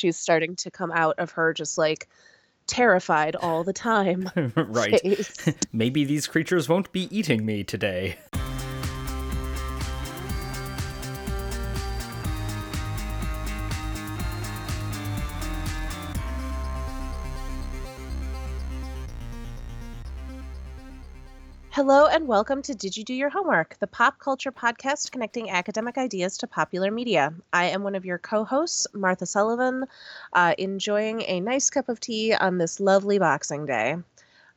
she's starting to come out of her just like terrified all the time. right. Maybe these creatures won't be eating me today. Hello and welcome to Did You Do Your Homework, the pop culture podcast connecting academic ideas to popular media. I am one of your co hosts, Martha Sullivan, uh, enjoying a nice cup of tea on this lovely Boxing Day.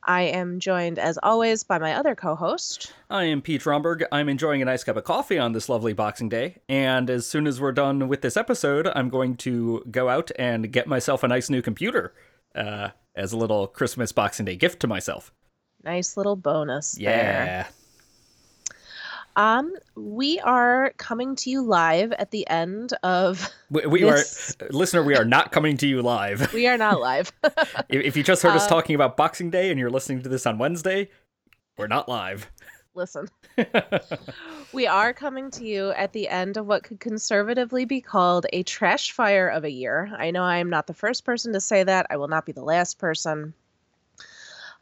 I am joined, as always, by my other co host. I am Pete Romberg. I'm enjoying a nice cup of coffee on this lovely Boxing Day, and as soon as we're done with this episode, I'm going to go out and get myself a nice new computer uh, as a little Christmas Boxing Day gift to myself. Nice little bonus there. Yeah. Um, we are coming to you live at the end of. We, we This- are, listener, we are not coming to you live. We are not live. if, if you just heard us Uh, talking about Boxing Day and you're listening to this on Wednesday, we're not live. Listen. we are coming to you at the end of what could conservatively be called a trash fire of a year. I know I am not the first person to say that. I will not be the last person.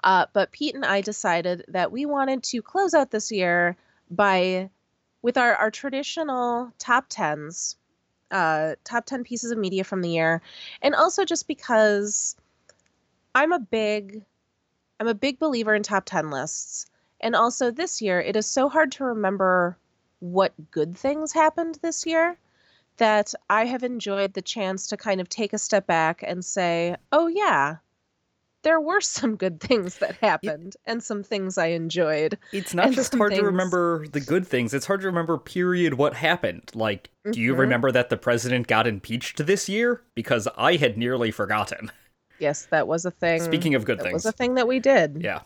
Uh, but Pete and I decided that we wanted to close out this year by with our, our traditional top tens, uh, top 10 pieces of media from the year. And also just because I'm a big I'm a big believer in top 10 lists. And also this year, it is so hard to remember what good things happened this year that I have enjoyed the chance to kind of take a step back and say, oh, yeah, there were some good things that happened and some things I enjoyed. It's not just hard to remember the good things, it's hard to remember, period, what happened. Like, do you Mhm. remember that the president got impeached this year? Because I had nearly forgotten. Yes, that was a thing. Speaking of good things. that things. was a thing that we did. Yeah.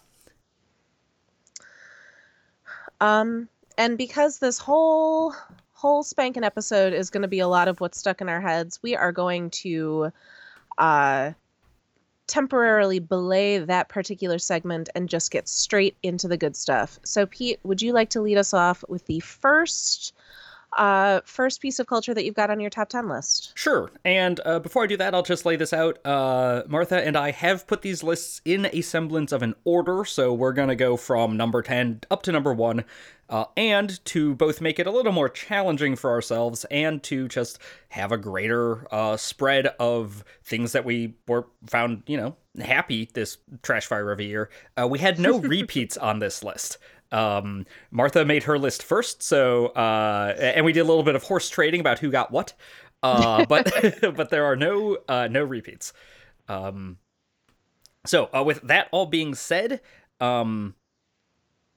Um, and because this whole whole spanking episode is going to be a lot of what's stuck in our heads, we are going to uh temporarily belay that particular segment and just get straight into the good stuff. So Pete, would you like to lead us off with the first uh first piece of culture that you've got on your top 10 list? Sure. And uh, before I do that, I'll just lay this out. Uh, Martha and I have put these lists in a semblance of an order, so we're going to go from number 10 up to number 1. Uh, and to both make it a little more challenging for ourselves and to just have a greater uh, spread of things that we were found, you know, happy this trash fire of a year, uh, we had no repeats on this list. Um, Martha made her list first, so uh, and we did a little bit of horse trading about who got what, uh, but but there are no uh, no repeats. Um, so uh, with that all being said, um,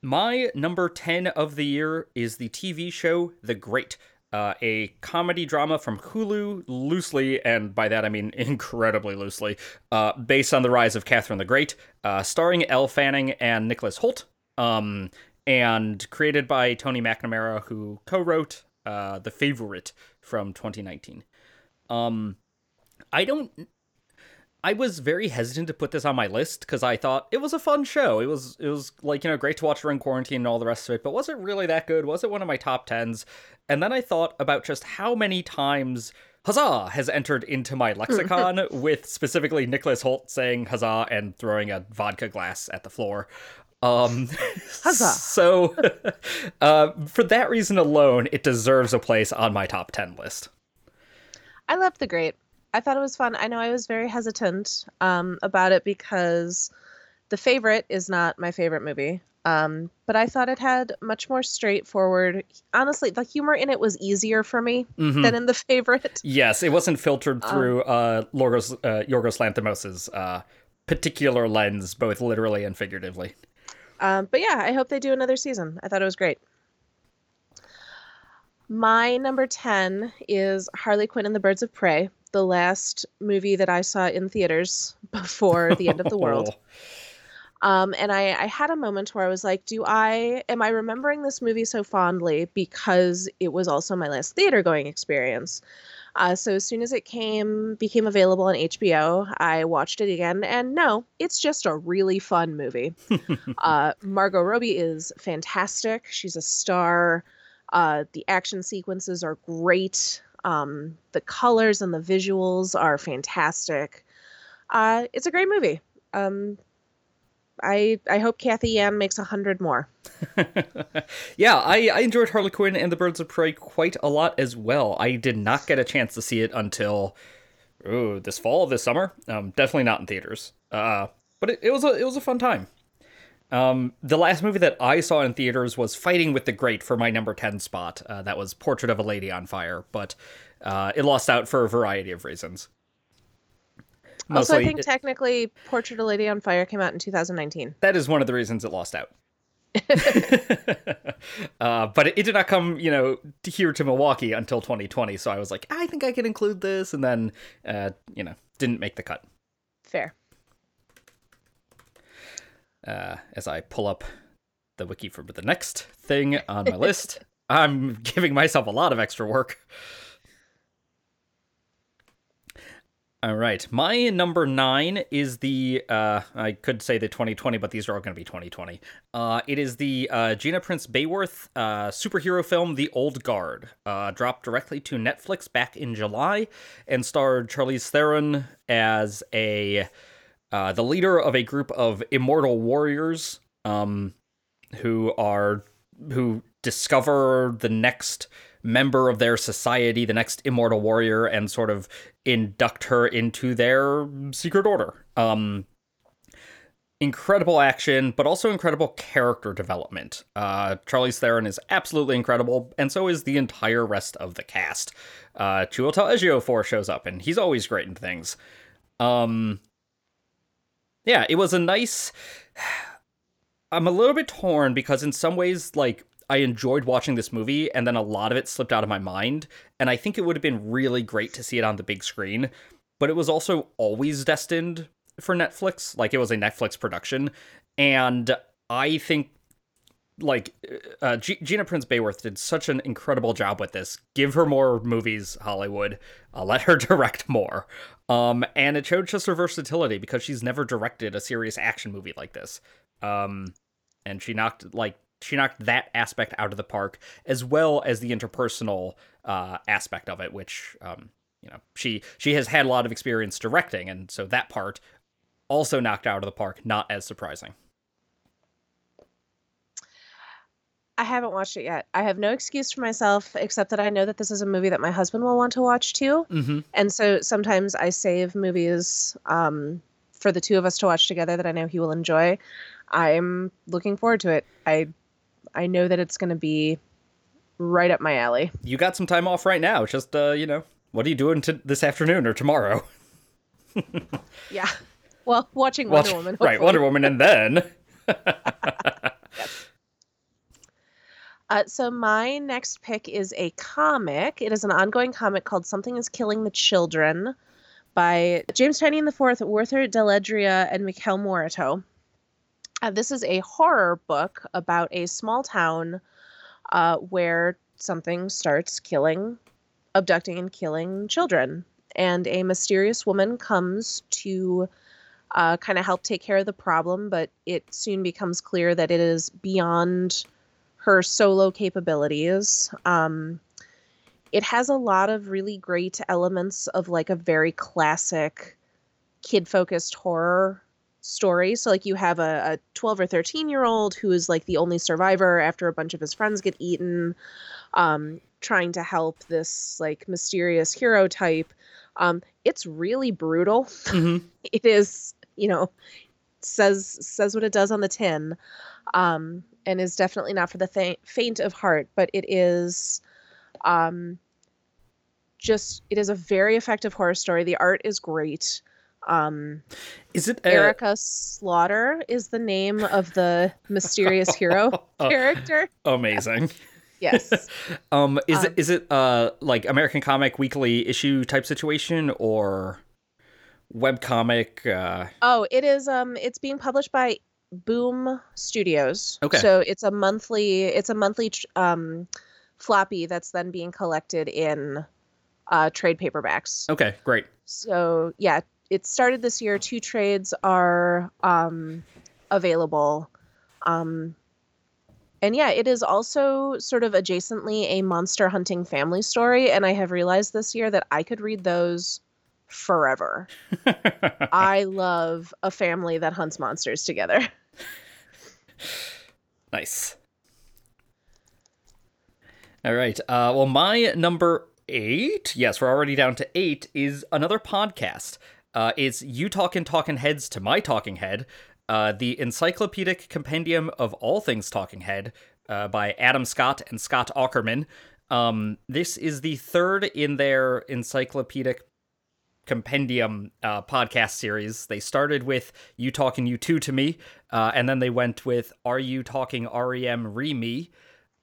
my number 10 of the year is the TV show The Great, uh, a comedy drama from Hulu, loosely, and by that I mean incredibly loosely, uh, based on the rise of Catherine the Great, uh, starring Elle Fanning and Nicholas Hoult, um, and created by Tony McNamara, who co wrote uh, The Favorite from 2019. Um, I don't I was very hesitant to put this on my list because I thought it was a fun show. It was it was like you know great to watch during quarantine and all the rest of it, but was it really that good? Was it one of my top tens? And then I thought about just how many times huzzah has entered into my lexicon with specifically Nicholas Hoult saying huzzah and throwing a vodka glass at the floor. Um, Huzzah. So, uh, for that reason alone, it deserves a place on my top ten list. I loved The Great. I thought it was fun. I know I was very hesitant um, about it because The Favorite is not my favorite movie. Um, but I thought it had much more straightforward. Honestly, the humor in it was easier for me Mhm. than in The Favorite. Yes, it wasn't filtered through uh, Lorgos, uh, Yorgos Lanthimos' uh, particular lens, both literally and figuratively. Um, but yeah, I hope they do another season. I thought it was great. My number 10 is Harley Quinn and the Birds of Prey, the last movie that I saw in theaters before the end of the world. Um, and I, I had a moment where I was like, do I, am I remembering this movie so fondly because it was also my last theater going experience? Uh, so as soon as it came, became available on HBO, I watched it again. And no, it's just a really fun movie. uh, Margot Robbie is fantastic. She's a star. Uh, the action sequences are great. Um, the colors and the visuals are fantastic. Uh, it's a great movie. Um, I I hope Cathy Yan makes a hundred more. yeah, I, I enjoyed Harley Quinn and the Birds of Prey quite a lot as well. I did not get a chance to see it until ooh, this fall, this summer. Um, definitely not in theaters. Uh, but it, it was a it was a fun time. Um, the last movie that I saw in theaters was Fighting with the Great for my number 10 spot. Uh, that was Portrait of a Lady on Fire, but uh, it lost out for a variety of reasons. Also, I think it, technically Portrait of a Lady on Fire came out in 2019. That is one of the reasons it lost out. uh, but it, it, did not come, you know, here to Milwaukee until 2020. So I was like, I think I can include this, and then, uh, you know, didn't make the cut. Fair uh, as I pull up the wiki for the next thing on my list. I'm giving myself a lot of extra work. All right, my number nine is the uh, I could say the 2020, but these are all going to be 2020. Uh, it is the uh, Gina Prince Bythewood uh, superhero film, The Old Guard, uh, dropped directly to Netflix back in July, and starred Charlize Theron as a uh, the leader of a group of immortal warriors um, who are who discover the next member of their society, the next immortal warrior, and sort of induct her into their secret order. Um, incredible action, but also incredible character development. Uh, Charlize Theron is absolutely incredible, and so is the entire rest of the cast. Uh, Chiwetel Ejiofor shows up, and he's always great in things. Um, yeah, it was a nice. I'm a little bit torn because in some ways, like I enjoyed watching this movie, and then a lot of it slipped out of my mind. And I think it would have been really great to see it on the big screen, but it was also always destined for Netflix. Like it was a Netflix production, and I think like uh, G- Gina Prince Bythewood did such an incredible job with this. Give her more movies, Hollywood. Uh, let her direct more. Um, and it showed just her versatility because she's never directed a serious action movie like this. Um, and she knocked like she knocked that aspect out of the park as well as the interpersonal uh, aspect of it, which um, you know she she has had a lot of experience directing, and so that part also knocked out of the park. Not as surprising. I haven't watched it yet. I have no excuse for myself except that I know that this is a movie that my husband will want to watch too. Mm-hmm. And so sometimes I save movies um, for the two of us to watch together that I know he will enjoy. I'm looking forward to it. I I know that it's going to be right up my alley. You got some time off right now. Just uh, you know, what are you doing to this afternoon or tomorrow? yeah. Well, watching Wonder Watch, Woman. Hopefully. Right, Wonder Woman, and then. Uh, so my next pick is a comic. It is an ongoing comic called "Something Is Killing the Children" by James Tynion IV, Werther Dell'Edera, and Miquel Muerto. Uh, this is a horror book about a small town uh, where something starts killing, abducting, and killing children. And a mysterious woman comes to uh, kind of help take care of the problem, but it soon becomes clear that it is beyond her solo capabilities. Um, it has a lot of really great elements of like a very classic kid focused horror story. So, like, you have a, a 12 or 13 year old who is like the only survivor after a bunch of his friends get eaten, um, trying to help this like mysterious hero type. Um, it's really brutal. Mm-hmm. it is, you know, says says what it does on the tin. Um, and is definitely not for the th- faint of heart, but it is um, just it is a very effective horror story. The art is great. Um, is it. Erica Slaughter is the name of the mysterious hero oh, character? Amazing. yes. um, is um, it is it uh like American Comic Weekly issue type situation or web comic? Uh... Oh, it is. Um, it's being published by Boom Studios. Okay. So it's a monthly it's a monthly um, floppy that's then being collected in uh, trade paperbacks. Okay, great. So yeah, it started this year. Two trades are um, available. Um, And yeah, it is also sort of adjacently a monster hunting family story. And I have realized this year that I could read those forever. I love a family that hunts monsters together. nice. All right. Uh, well, my number eight, yes, we're already down to eight, is another podcast. Uh, it's You Talking Talking Heads to My Talking Head, uh, the encyclopedic compendium of all things Talking Head uh, by Adam Scott and Scott Aukerman. Um, this is the third in their encyclopedic compendium uh, podcast series. They started with You Talking You Two to Me, uh, and then they went with Are You Talking REM Re Me?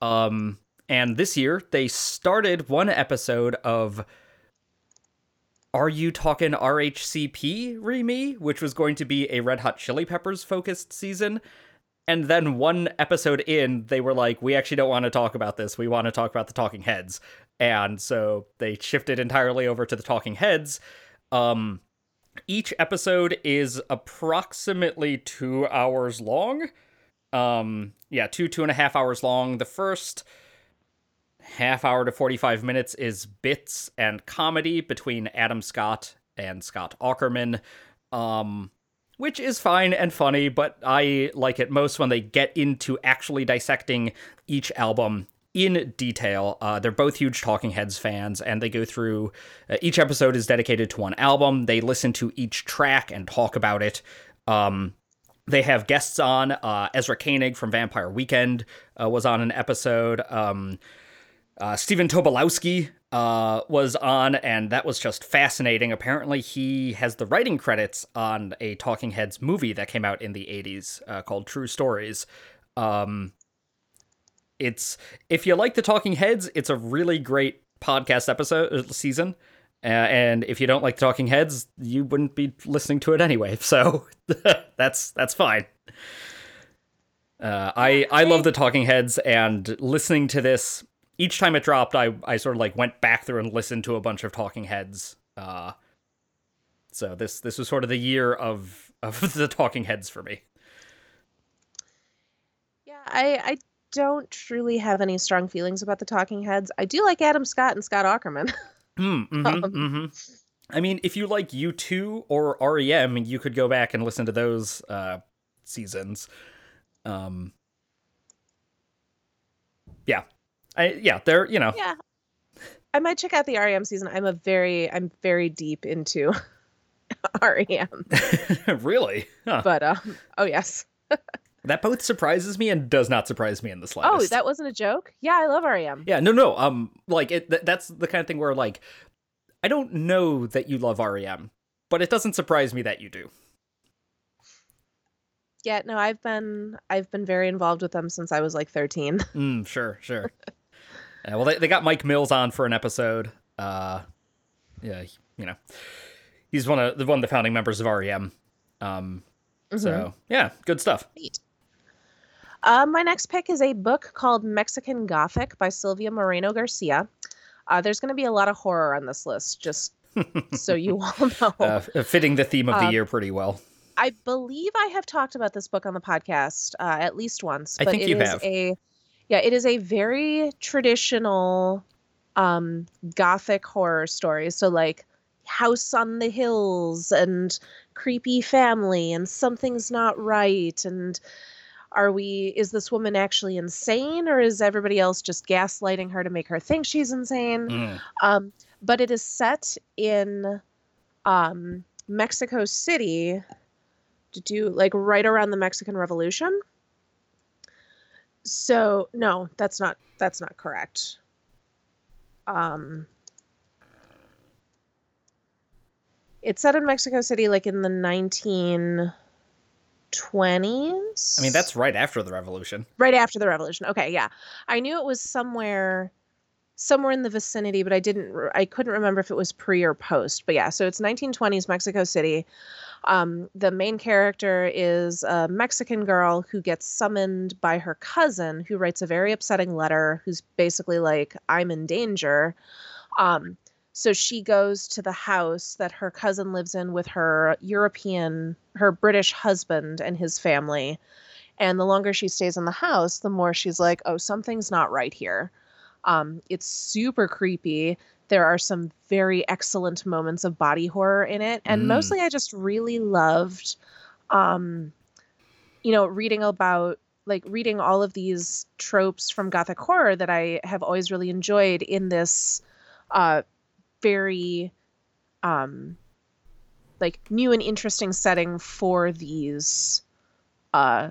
Um, and this year they started one episode of Are You Talking RHCP Re Me? Which was going to be a Red Hot Chili Peppers focused season. And then one episode in, they were like, we actually don't want to talk about this. We want to talk about the Talking Heads. And so they shifted entirely over to the Talking Heads. Um, each episode is approximately two hours long. Um, yeah, two, two and a half hours long. The first half hour to 45 minutes is bits and comedy between Adam Scott and Scott Aukerman. Um, which is fine and funny, but I like it most when they get into actually dissecting each album in detail. Uh, they're both huge Talking Heads fans, and they go through uh, each episode is dedicated to one album. They listen to each track and talk about it. Um, they have guests on. Uh, Ezra Koenig from Vampire Weekend uh, was on an episode. Um, uh, Stephen Tobolowsky uh, was on, and that was just fascinating. Apparently, he has the writing credits on a Talking Heads movie that came out in the 80s uh, called True Stories. Um, it's if you like the Talking Heads, it's a really great podcast episode uh, season. Uh, and if you don't like Talking Heads, you wouldn't be listening to it anyway. So that's that's fine. Uh, I I love the Talking Heads, and listening to this each time it dropped, I I sort of like went back through and listened to a bunch of Talking Heads. Uh, so this this was sort of the year of of the Talking Heads for me. Yeah, I I don't truly have any strong feelings about the Talking Heads. I do like Adam Scott and Scott Aukerman. mm, mm-hmm, um, mm-hmm. I mean, if you like U2 or REM, you could go back and listen to those uh, seasons. Um, yeah, I yeah, they're you know. Yeah, I might check out the REM season. I'm a very I'm very deep into REM. really? Huh. But um, oh yes. that both surprises me and does not surprise me in the slightest. Oh, that wasn't a joke. Yeah, I love REM. Yeah, no, no. Um, like it. Th- that's the kind of thing where like, I don't know that you love REM, but it doesn't surprise me that you do. Yeah, no, I've been I've been very involved with them since I was like 13. Mm, sure, sure. Uh, well, they, they got Mike Mills on for an episode. Uh, yeah, you know, he's one of the one of the founding members of REM. Um, mm-hmm. so yeah, good stuff. Neat. Uh, my next pick is a book called Mexican Gothic by Silvia Moreno Garcia. Uh, there's going to be a lot of horror on this list, just so you all know. Uh, fitting the theme of the um, year pretty well. I believe I have talked about this book on the podcast uh, at least once. I think you have. A, yeah, it is a very traditional um, gothic horror story. So like House on the Hills and creepy family and something's not right and are we is this woman actually insane or is everybody else just gaslighting her to make her think she's insane? Mm. Um, but it is set in um, Mexico City to do like right around the Mexican Revolution. So no, that's not that's not correct. Um it's set in Mexico City like in the 1920s. I mean, that's right after the revolution. Right after the revolution. Okay, yeah. I knew it was somewhere somewhere in the vicinity, but I didn't I couldn't remember if it was pre or post. But yeah, so it's 1920s Mexico City. Um, the main character is a Mexican girl who gets summoned by her cousin, who writes a very upsetting letter, who's basically like, I'm in danger. Um, so she goes to the house that her cousin lives in with her European, her British husband and his family. And the longer she stays in the house, the more she's like, oh, something's not right here. Um, it's super creepy. There are some very excellent moments of body horror in it. And Mm. mostly, I just really loved, um, you know, reading about, like, reading all of these tropes from Gothic horror that I have always really enjoyed in this uh, very, um, like, new and interesting setting for these uh,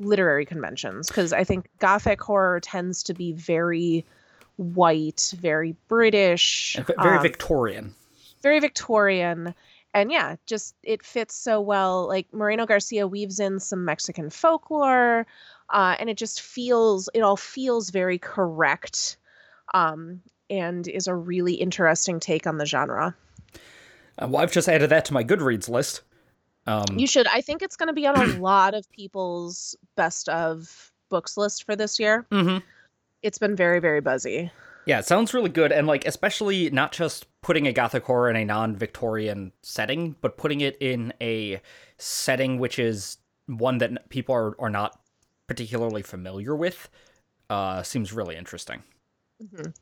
literary conventions. Because I think Gothic horror tends to be very white, very British, very um, Victorian. very Victorian. And yeah, just it fits so well. Like Moreno Garcia weaves in some Mexican folklore, uh, and it just feels it all feels very correct, um, and is a really interesting take on the genre. Uh, well, I've just added that to my Goodreads list. Um, You should. I think it's going to be on a lot of people's best of books list for this year. mhm. It's been very very buzzy. Yeah, it sounds really good, and like especially not just putting a gothic horror in a non-Victorian setting, but putting it in a setting which is one that people are are not particularly familiar with. Uh, seems really interesting. Mhm.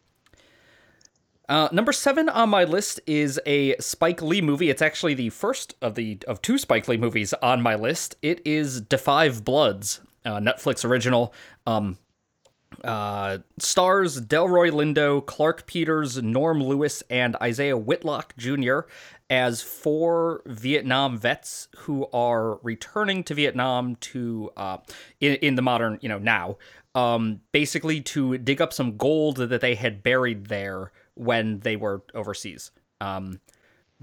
Uh, number seven on my list is a Spike Lee movie. It's actually the first of the of two Spike Lee movies on my list. It is Five Bloods, uh, Netflix original. Um, uh, stars Delroy Lindo, Clarke Peters, Norm Lewis, and Isaiah Whitlock Jr. as four Vietnam vets who are returning to Vietnam to uh, in in the modern you know now um, basically to dig up some gold that they had buried there when they were overseas. Um,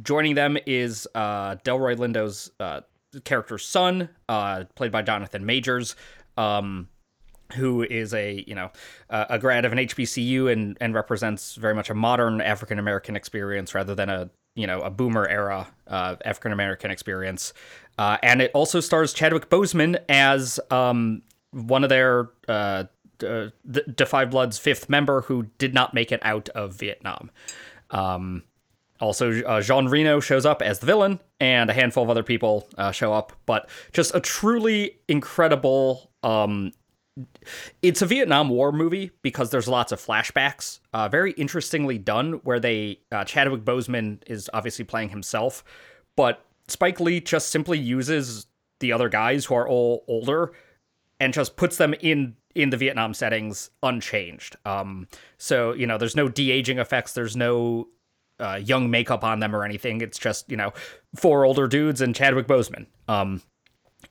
joining them is uh, Delroy Lindo's uh, character's son, uh, played by Jonathan Majors. Um, who is a you know a grad of an HBCU and and represents very much a modern African American experience rather than a you know a boomer era uh, African American experience. Uh, and it also stars Chadwick Boseman as um, one of their uh, Defy Blood's fifth member who did not make it out of Vietnam. Um, also, uh, Jean Reno shows up as the villain, and a handful of other people uh, show up. But just a truly incredible. Um, it's a Vietnam War movie because there's lots of flashbacks. Uh, very interestingly done, where they uh, Chadwick Boseman is obviously playing himself, but Spike Lee just simply uses the other guys who are all older and just puts them in in the Vietnam settings unchanged. Um, so you know, there's no de aging effects. There's no uh, young makeup on them or anything. It's just you know four older dudes and Chadwick Boseman. Um,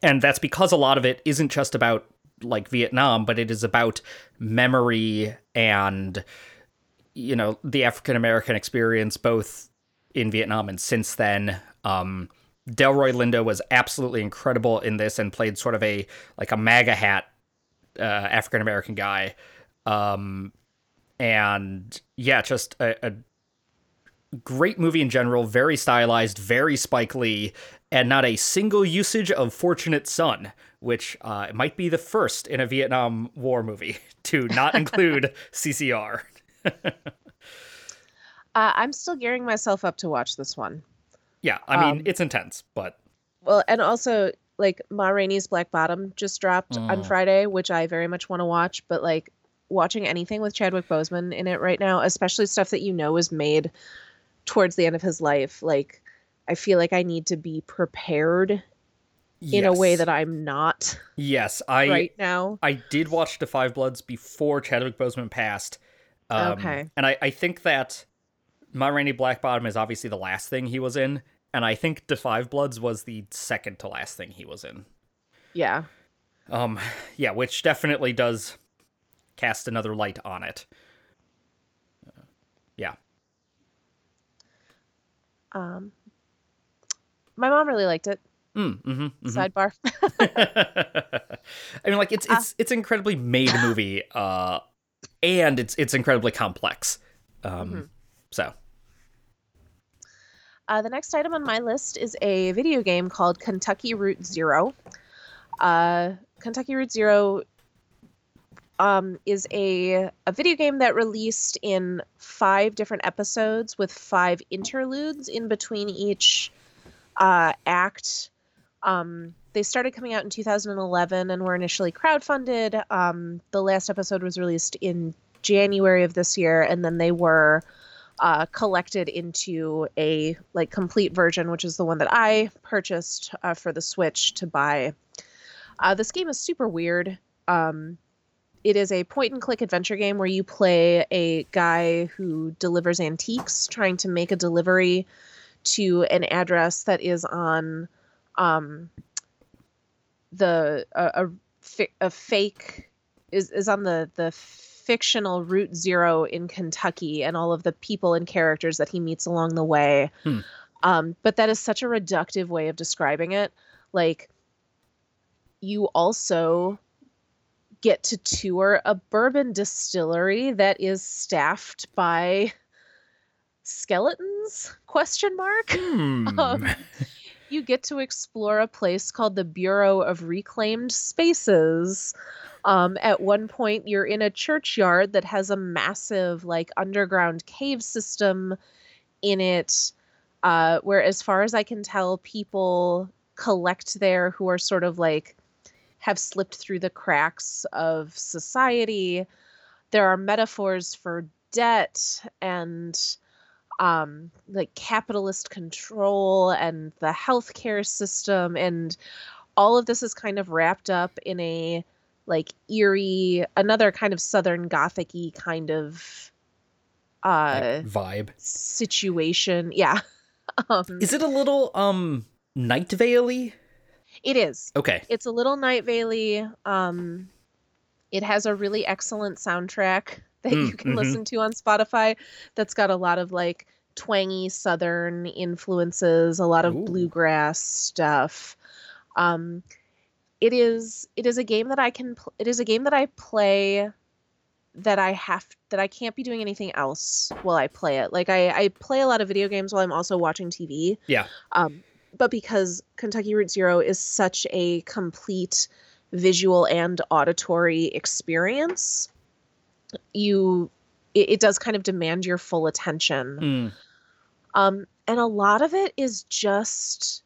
and that's because a lot of it isn't just about like Vietnam, but it is about memory and you know the African American experience both in Vietnam and since then. Um, Delroy Lindo was absolutely incredible in this and played sort of a like a MAGA hat uh, African American guy. Um, and yeah, just a, a great movie in general, very stylized, very Spike Lee, and not a single usage of Fortunate Son, which uh, might be the first in a Vietnam War movie to not include CCR. Uh, I'm still gearing myself up to watch this one. Yeah, I mean, Um, it's intense, but Well, and also like Ma Rainey's Black Bottom just dropped on Mm. Friday, which I very much want to watch. But like watching anything with Chadwick Boseman in it right now, especially stuff that you know was made towards the end of his life, like I feel like I need to be prepared in a way that I'm not yes, I right now. I did watch The Five Bloods before Chadwick Boseman passed. Um, Okay. And I, I think that Ma Rainey Black Bottom is obviously the last thing he was in. And I think The Five Bloods was the second to last thing he was in. Yeah. Um, yeah, which definitely does cast another light on it. Uh, yeah. Um my mom really liked it. Mm, hmm Sidebar. I mean, like it's it's it's an incredibly made movie, uh, and it's it's incredibly complex. Um, Mhm. so Uh, the next item on my list is a video game called Kentucky Route Zero. Uh, Kentucky Route Zero um, is a, a video game that released in five different episodes with five interludes in between each uh, act. Um, they started coming out in 2011 and were initially crowdfunded. Um, the last episode was released in January of this year, and then they were uh, collected into a like complete version, which is the one that I purchased uh, for the Switch to buy. Uh, this game is super weird. Um, it is a point and click adventure game where you play a guy who delivers antiques, trying to make a delivery to an address that is on um, the a, a, a fake is is on the the fictional Route Zero in Kentucky and all of the people and characters that he meets along the way. Hmm. Um, but that is such a reductive way of describing it. Like, you also get to tour a bourbon distillery that is staffed by skeletons question mark hmm. um, you get to explore a place called the bureau of reclaimed spaces um, at one point, you're in a churchyard that has a massive, like, underground cave system in it, uh, where, as far as I can tell, people collect there who are sort of like have slipped through the cracks of society. There are metaphors for debt and um, like capitalist control and the healthcare system and all of this is kind of wrapped up in a like eerie, another kind of southern gothicy kind of uh like vibe situation. Yeah. um, is it a little um Night Vale It is. Okay. It's a little Night Vale Um it has a really excellent soundtrack that mm, you can mm-hmm. listen to on Spotify that's got a lot of like twangy southern influences, a lot of Ooh. bluegrass stuff. Um it is it is a game that I can pl- it is a game that I play that I have that I can't be doing anything else while I play it. Like I I play a lot of video games while I'm also watching TV. Yeah. Um but because Kentucky Route Zero is such a complete visual and auditory experience, you it, it does kind of demand your full attention. Mm. Um and a lot of it is just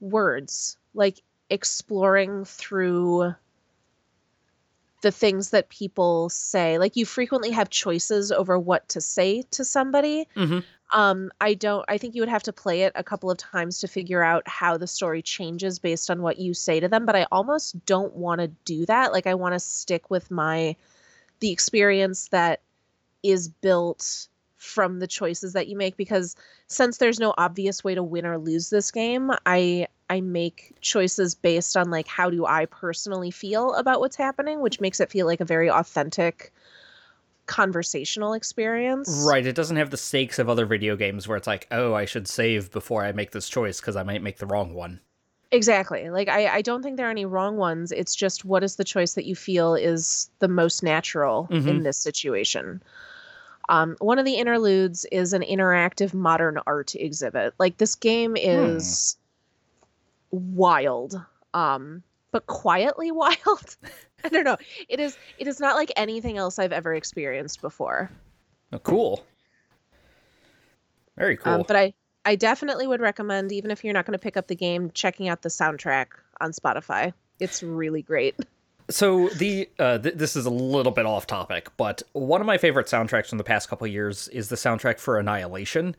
words. Like exploring through the things that people say. Like you frequently have choices over what to say to somebody. Mm-hmm. Um, I don't. I think you would have to play it a couple of times to figure out how the story changes based on what you say to them. But I almost don't want to do that. Like I want to stick with my the experience that is built from the choices that you make because since there's no obvious way to win or lose this game, I I make choices based on like how do I personally feel about what's happening, which makes it feel like a very authentic conversational experience. Right. It doesn't have the stakes of other video games where it's like, oh, I should save before I make this choice because I might make the wrong one. Exactly. Like I, I don't think there are any wrong ones. It's just what is the choice that you feel is the most natural mm-hmm. in this situation. Um, one of the interludes is an interactive modern art exhibit. Like this game hmm. is wild um but quietly wild i don't know it is it is not like anything else i've ever experienced before oh, cool very um, cool um, but i i definitely would recommend even if you're not going to pick up the game checking out the soundtrack on spotify. It's really great. So the uh, th- this is a little bit off topic, but one of my favorite soundtracks from the past couple years is the soundtrack for Annihilation,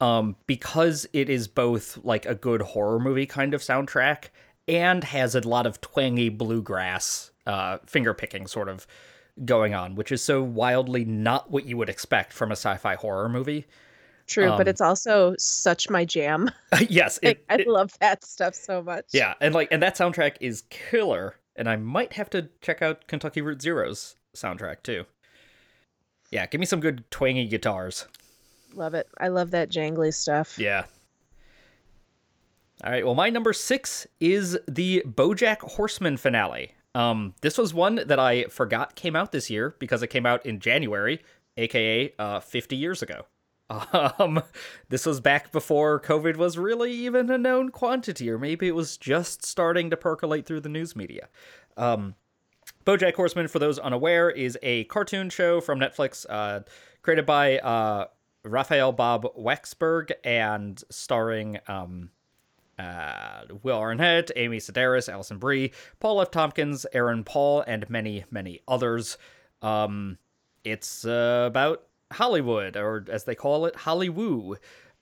um, because it is both like a good horror movie kind of soundtrack and has a lot of twangy bluegrass uh, finger picking sort of going on, which is so wildly not what you would expect from a sci-fi horror movie. True, um, but it's also such my jam. yes, it, I, I love that stuff so much. Yeah, and like, and that soundtrack is killer. And I might have to check out Kentucky Route Zero's soundtrack too. Yeah, give me some good twangy guitars. Love it. I love that jangly stuff. Yeah. All right. Well, my number six is the BoJack Horseman finale. Um, this was one that I forgot came out this year because it came out in January, aka uh, 50 years ago. Um, this was back before COVID was really even a known quantity, or maybe it was just starting to percolate through the news media. Um, BoJack Horseman, for those unaware, is a cartoon show from Netflix, uh, created by uh, Raphael Bob Waksberg and starring um, uh, Will Arnett, Amy Sedaris, Alison Brie, Paul F. Tompkins, Aaron Paul, and many, many others. Um, it's uh, about Hollywood, or as they call it, Hollywoo.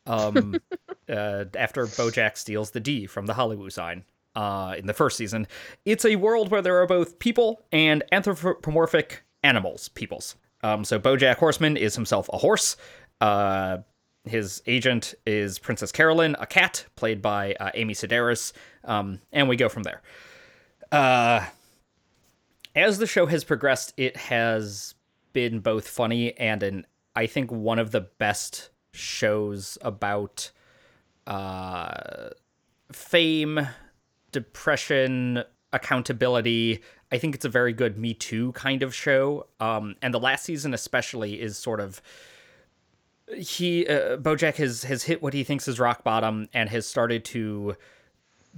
Um, uh, after Bojack steals the D from the Hollywood sign uh, in the first season, it's a world where there are both people and anthropomorphic animals, peoples. Um, so Bojack Horseman is himself a horse. Uh, his agent is Princess Carolyn, a cat played by uh, Amy Sedaris, um, and we go from there. Uh, as the show has progressed, it has been both funny and an I think one of the best shows about uh, fame, depression, accountability. I think it's a very good Me Too kind of show. Um, and the last season especially is sort of he uh, Bojack has has hit what he thinks is rock bottom and has started to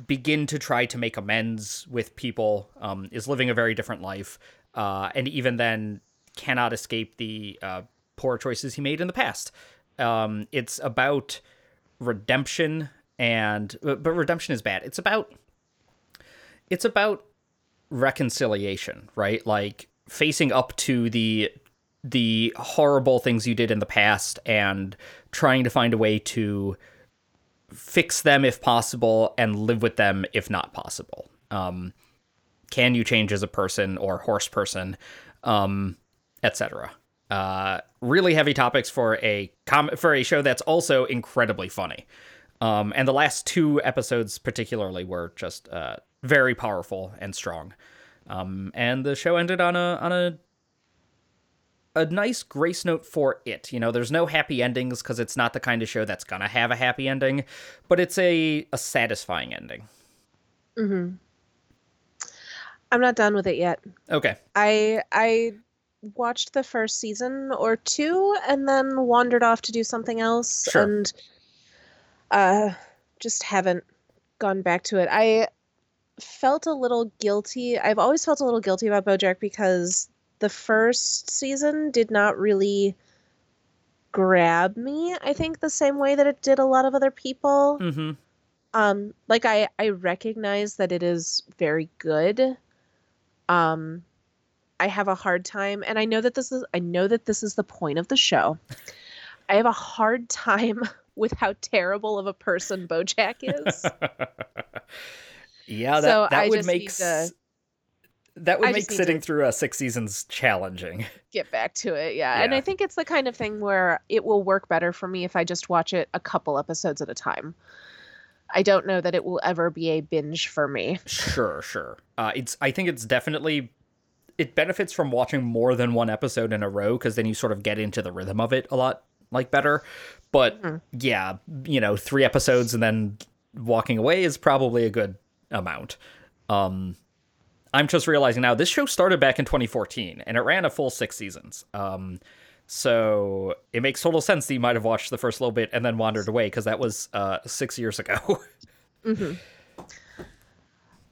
begin to try to make amends with people. Um, is living a very different life, uh, and even then cannot escape the uh, poor choices he made in the past. Um, it's about redemption and but redemption is bad. It's about it's about reconciliation, right? Like facing up to the the horrible things you did in the past and trying to find a way to fix them if possible and live with them if not possible. Um, can you change as a person or horse person, um, etc. Uh, really heavy topics for a com- for a show that's also incredibly funny. Um, and the last two episodes, particularly, were just uh, very powerful and strong. Um, and the show ended on a on a a nice grace note for it. You know, there's no happy endings because it's not the kind of show that's gonna have a happy ending, but it's a a satisfying ending. hmm I'm not done with it yet. Okay. I I watched the first season or two and then wandered off to do something else Sure. and uh just haven't gone back to it. I felt a little guilty. I've always felt a little guilty about BoJack because the first season did not really grab me, I think the same way that it did a lot of other people. Mm-hmm. Um like I I recognize that it is very good. Um I have a hard time and I know that this is I know that this is the point of the show. I have a hard time with how terrible of a person Bojack is. yeah, that So that I would make to- that would I make sitting through a six seasons challenging. Get back to it. Yeah. And I think it's the kind of thing where it will work better for me if I just watch it a couple episodes at a time. I don't know that it will ever be a binge for me. Sure, sure. Uh, it's I think it's definitely it benefits from watching more than one episode in a row because then you sort of get into the rhythm of it a lot like better. But Mhm. yeah, you know, three episodes and then walking away is probably a good amount. Um, I'm just realizing now this show started back in 2014 and it ran a full six seasons. Um, so it makes total sense that you might have watched the first little bit and then wandered away because that was uh, six years ago. hmm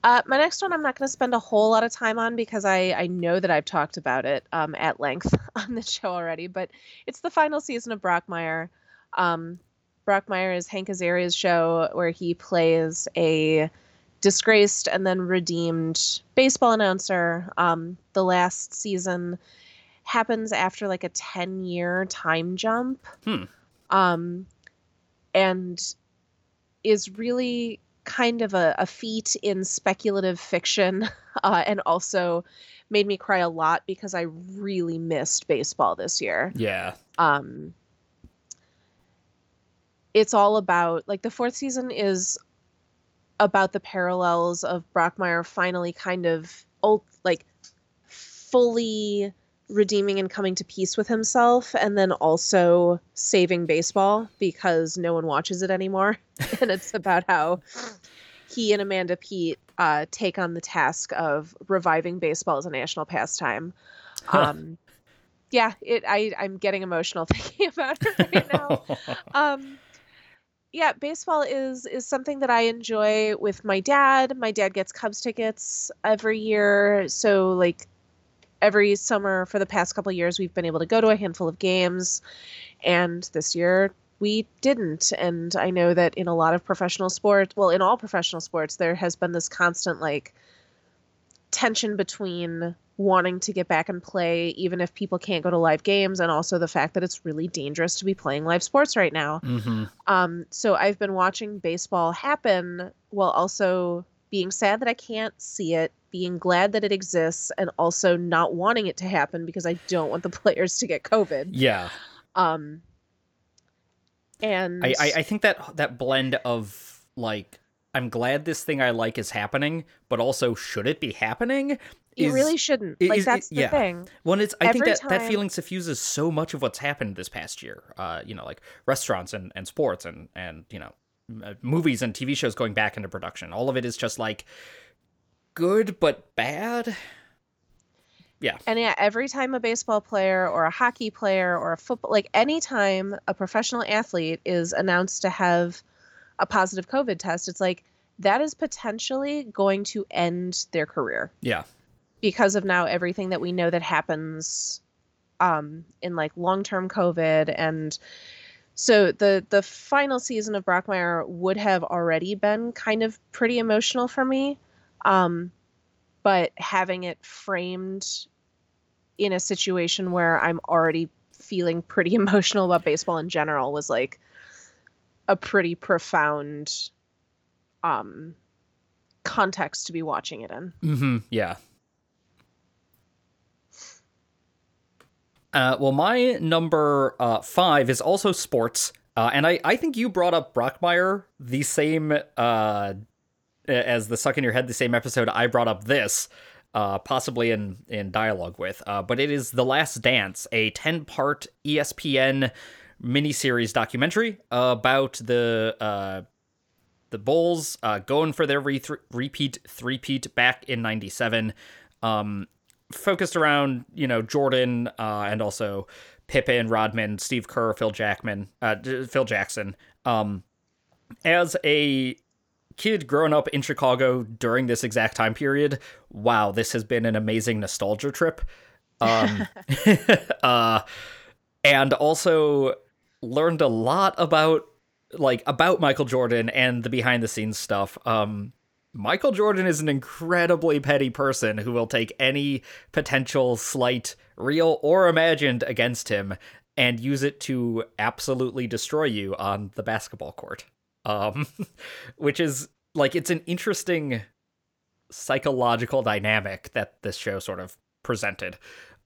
Uh, my next one, I'm not going to spend a whole lot of time on because I, I know that I've talked about it um, at length on the show already, but it's the final season of Brockmire. Um, Brockmire is Hank Azaria's show where he plays a disgraced and then redeemed baseball announcer. Um, the last season happens after like a 10 year time jump. Hmm. Um, and is really kind of a, a feat in speculative fiction uh, and also made me cry a lot because I really missed baseball this year. yeah. Um, it's all about like the fourth season is about the parallels of Brockmire finally kind of old like fully redeeming and coming to peace with himself and then also saving baseball because no one watches it anymore and it's about how he and Amanda Peet uh, take on the task of reviving baseball as a national pastime. Um, yeah, it. I I'm getting emotional thinking about it right now. Um, yeah, baseball is is something that I enjoy with my dad. My dad gets Cubs tickets every year, so like every summer for the past couple years, we've been able to go to a handful of games, and this year we didn't. And I know that in a lot of professional sports, well, in all professional sports, there has been this constant like tension between wanting to get back and play even if people can't go to live games and also the fact that it's really dangerous to be playing live sports right now Mm-hmm. um, so i've been watching baseball happen while also being sad that i can't see it being glad that it exists and also not wanting it to happen because i don't want the players to get covid Yeah. um and I, I I think that that blend of like I'm glad this thing I like is happening, but also should it be happening? it is- really shouldn't it- like it- that's the yeah. thing When it's, I think Every that that time- feeling suffuses so much of what's happened this past year. Uh, you know, like restaurants and, and sports and and you know, uh, movies and TV shows going back into production. All of it is just like good but bad. Yeah. And yeah, every time a baseball player or a hockey player or a football, like anytime a professional athlete is announced to have a positive COVID test, it's like that is potentially going to end their career Yeah. because of now everything that we know that happens um, in like long term COVID. And so the the final season of Brockmire would have already been kind of pretty emotional for me. Um, but having it framed in a situation where I'm already feeling pretty emotional about baseball in general was like a pretty profound um context to be watching it in. Mm-hmm. Yeah. Uh, well, my number uh, five is also sports, uh, and I, I think you brought up Brockmire the same uh, as the suck in your head the same episode I brought up this, uh, possibly in in dialogue with, uh, but it is the Last Dance, a ten part ESPN miniseries documentary about the uh, the Bulls uh, going for their re- repeat three-peat back in 97 um, focused around you know Jordan uh, and also Pippen, Rodman, Steve Kerr, Phil Jackman, uh, Phil Jackson. Um, as a kid growing up in Chicago during this exact time period, wow, this has been an amazing nostalgia trip. Um, uh, and also learned a lot about like about Michael Jordan and the behind the scenes stuff. Um, Michael Jordan is an incredibly petty person who will take any potential slight, real or imagined, against him and use it to absolutely destroy you on the basketball court. Um, which is like it's an interesting psychological dynamic that this show sort of presented.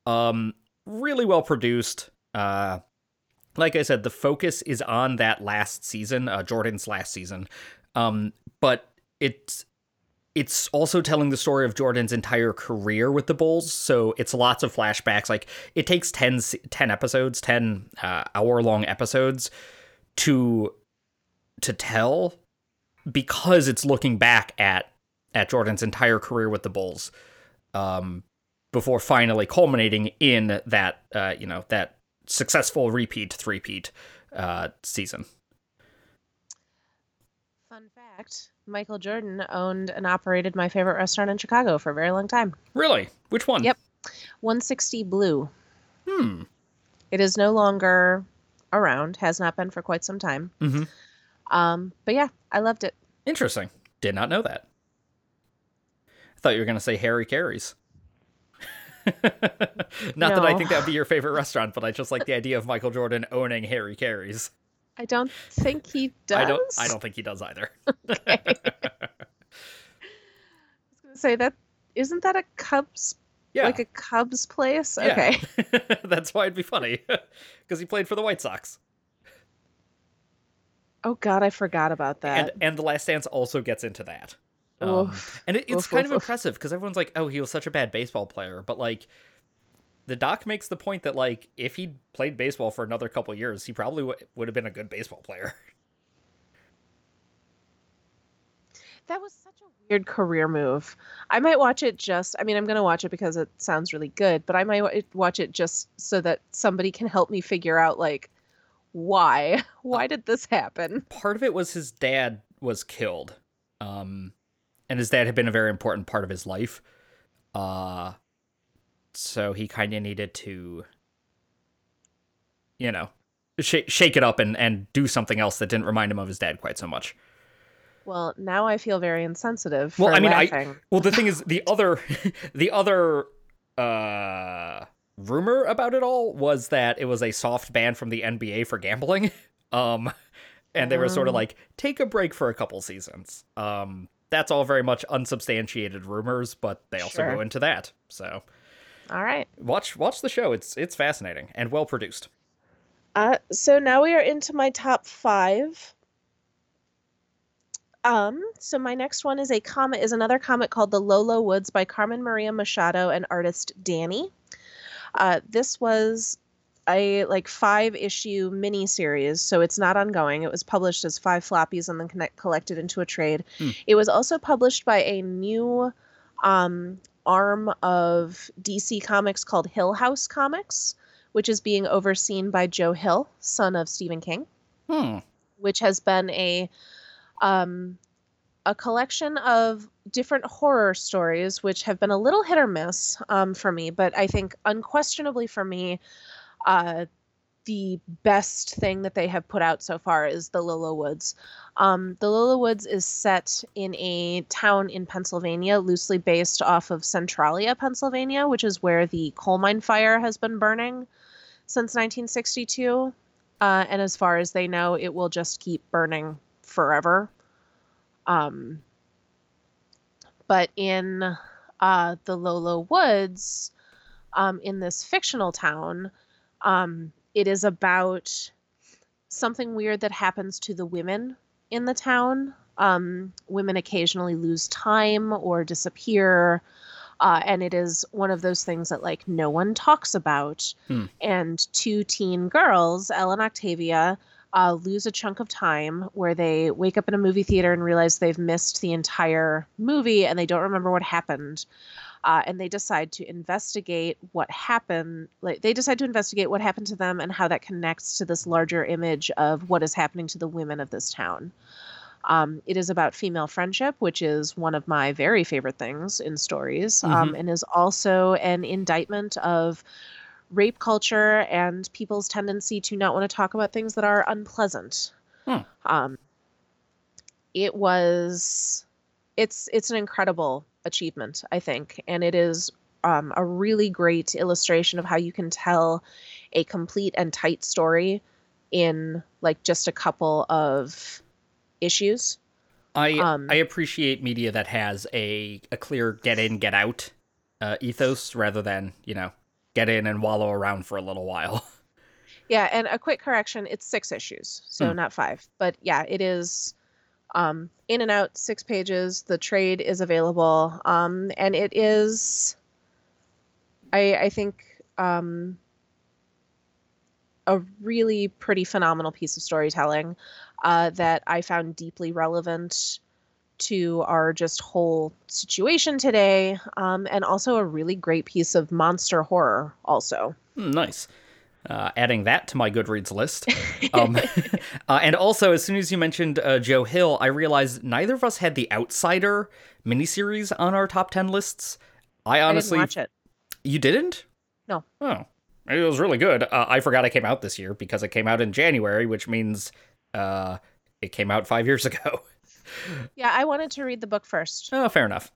Um, really well produced. Uh, like I said, the focus is on that last season, uh, Jordan's last season. Um, but it's it's also telling the story of Jordan's entire career with the Bulls. So it's lots of flashbacks. Like it takes 10, 10 episodes, 10 uh, hour long episodes to to tell because it's looking back at at Jordan's entire career with the Bulls um, before finally culminating in that uh, you know that successful repeat three-peat uh, season. Fun fact Michael Jordan owned and operated my favorite restaurant in Chicago for a very long time Really? Which one? Yep. 160 Blue. Hmm. It is no longer around, has not been for quite some time. Mhm. Um, but yeah, I loved it. Interesting. Did not know that. I thought you were going to say Harry Caray's. not that I think that would be your favorite restaurant, but I just like the idea of Michael Jordan owning Harry Caray's. I don't think he does. I don't. I don't think he does either. Okay. I was gonna say that isn't that a Cubs Yeah. like a Cubs place? Yeah. Okay. That's why it'd be funny because he played for the White Sox. Oh God, I forgot about that. and the last dance also gets into that um, and it, it's Oof, kind oof, of oof. impressive because everyone's like oh he was such a bad baseball player but like the doc makes the point that like if he played baseball for another couple years he probably w- would have been a good baseball player That was such a weird career move. I might watch it just. I mean, I'm gonna watch it because it sounds really good, but I might watch it just so that somebody can help me figure out like why. Why did this happen? part of it was his dad was killed um and his dad had been a very important part of his life uh so he kind of needed to you know sh- shake it up and and do something else that didn't remind him of his dad quite so much. Well, now I feel very insensitive. Well, I mean, laughing. I well the thing is the other the other uh rumor about it all was that it was a soft ban from the NBA for gambling. Um and they were sort of Um. like take a break for a couple seasons. Um that's all very much unsubstantiated rumors, but they also Sure. go into that. So All right. watch watch the show. It's it's fascinating and well produced. Uh, so now we are into my top five. Um, so my next one is a comic is another comic called The Low, Low Woods by Carmen Maria Machado and artist Dani. Uh, this was a like five issue mini series, so it's not ongoing. It was published as five floppies and then connect, collected into a trade. Hmm. It was also published by a new um, arm of DC Comics called Hill House Comics which is being overseen by Joe Hill, son of Stephen King, Hmm. which has been a um, a collection of different horror stories, which have been a little hit or miss um, for me, but I think unquestionably for me, uh, the best thing that they have put out so far is the Low, Low Woods. Um, the Low, Low Woods is set in a town in Pennsylvania, loosely based off of Centralia, Pennsylvania, which is where the coal mine fire has been burning since 1962. Uh, and as far as they know, it will just keep burning forever. Um, but in uh, the Low, Low Woods, um, in this fictional town, um, it is about something weird that happens to the women in the town. Um, women occasionally lose time or disappear. Uh, and it is one of those things that like no one talks about. Hmm. And two teen girls, Elle and Octavia, uh, lose a chunk of time where they wake up in a movie theater and realize they've missed the entire movie and they don't remember what happened. Uh, and they decide to investigate what happened. Like they decide to investigate what happened to them and how that connects to this larger image of what is happening to the women of this town. Um, it is about female friendship, which is one of my very favorite things in stories, um, and is also an indictment of rape culture and people's tendency to not want to talk about things that are unpleasant. Hmm. Um, it was, it's it's an incredible achievement, I think, and it is um, a really great illustration of how you can tell a complete and tight story in like just a couple of issues. I Um, I appreciate media that has a a clear get in get out uh, ethos rather than you know get in and wallow around for a little while. Yeah, and a quick correction, it's six issues, so Hmm. not five. But yeah, it is um in and out, six pages. The trade is available. Um and it is I I think um a really pretty phenomenal piece of storytelling uh, that I found deeply relevant to our just whole situation today, um, and also a really great piece of monster horror. Also, Hmm, nice. Uh, adding that to my Goodreads list. Um, uh, and also, as soon as you mentioned uh, Joe Hill, I realized neither of us had the Outsider miniseries on our top 10 lists. I honestly. I didn't watch it. You didn't? No. Oh. It was really good. Uh, I forgot it came out this year because it came out in January, which means uh, it came out five years ago. Yeah, I wanted to read the book first. Oh, fair enough.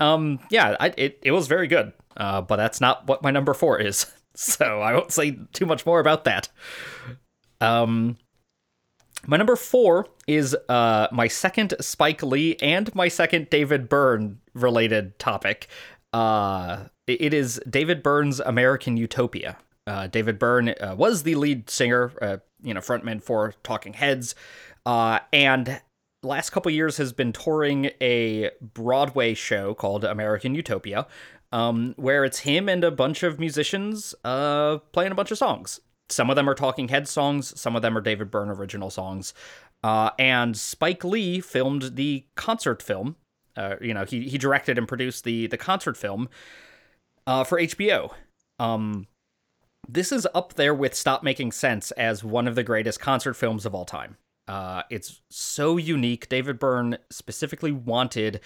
Um, yeah, I, it it was very good. Uh, but that's not what my number four is, so I won't say too much more about that. Um, my number four is uh my second Spike Lee and my second David Byrne related topic. Uh, it- is David Byrne's American Utopia. Uh, David Byrne uh, was the lead singer, uh, you know, frontman for Talking Heads, uh, and last couple years has been touring a Broadway show called American Utopia, um, where it's him and a bunch of musicians uh, playing a bunch of songs. Some of them are Talking Head songs, some of them are David Byrne original songs. Uh, and Spike Lee filmed the concert film. Uh, you know, he, he directed and produced the, the concert film uh, for HBO. Um, this is up there with Stop Making Sense as one of the greatest concert films of all time. Uh, it's so unique. David Byrne specifically wanted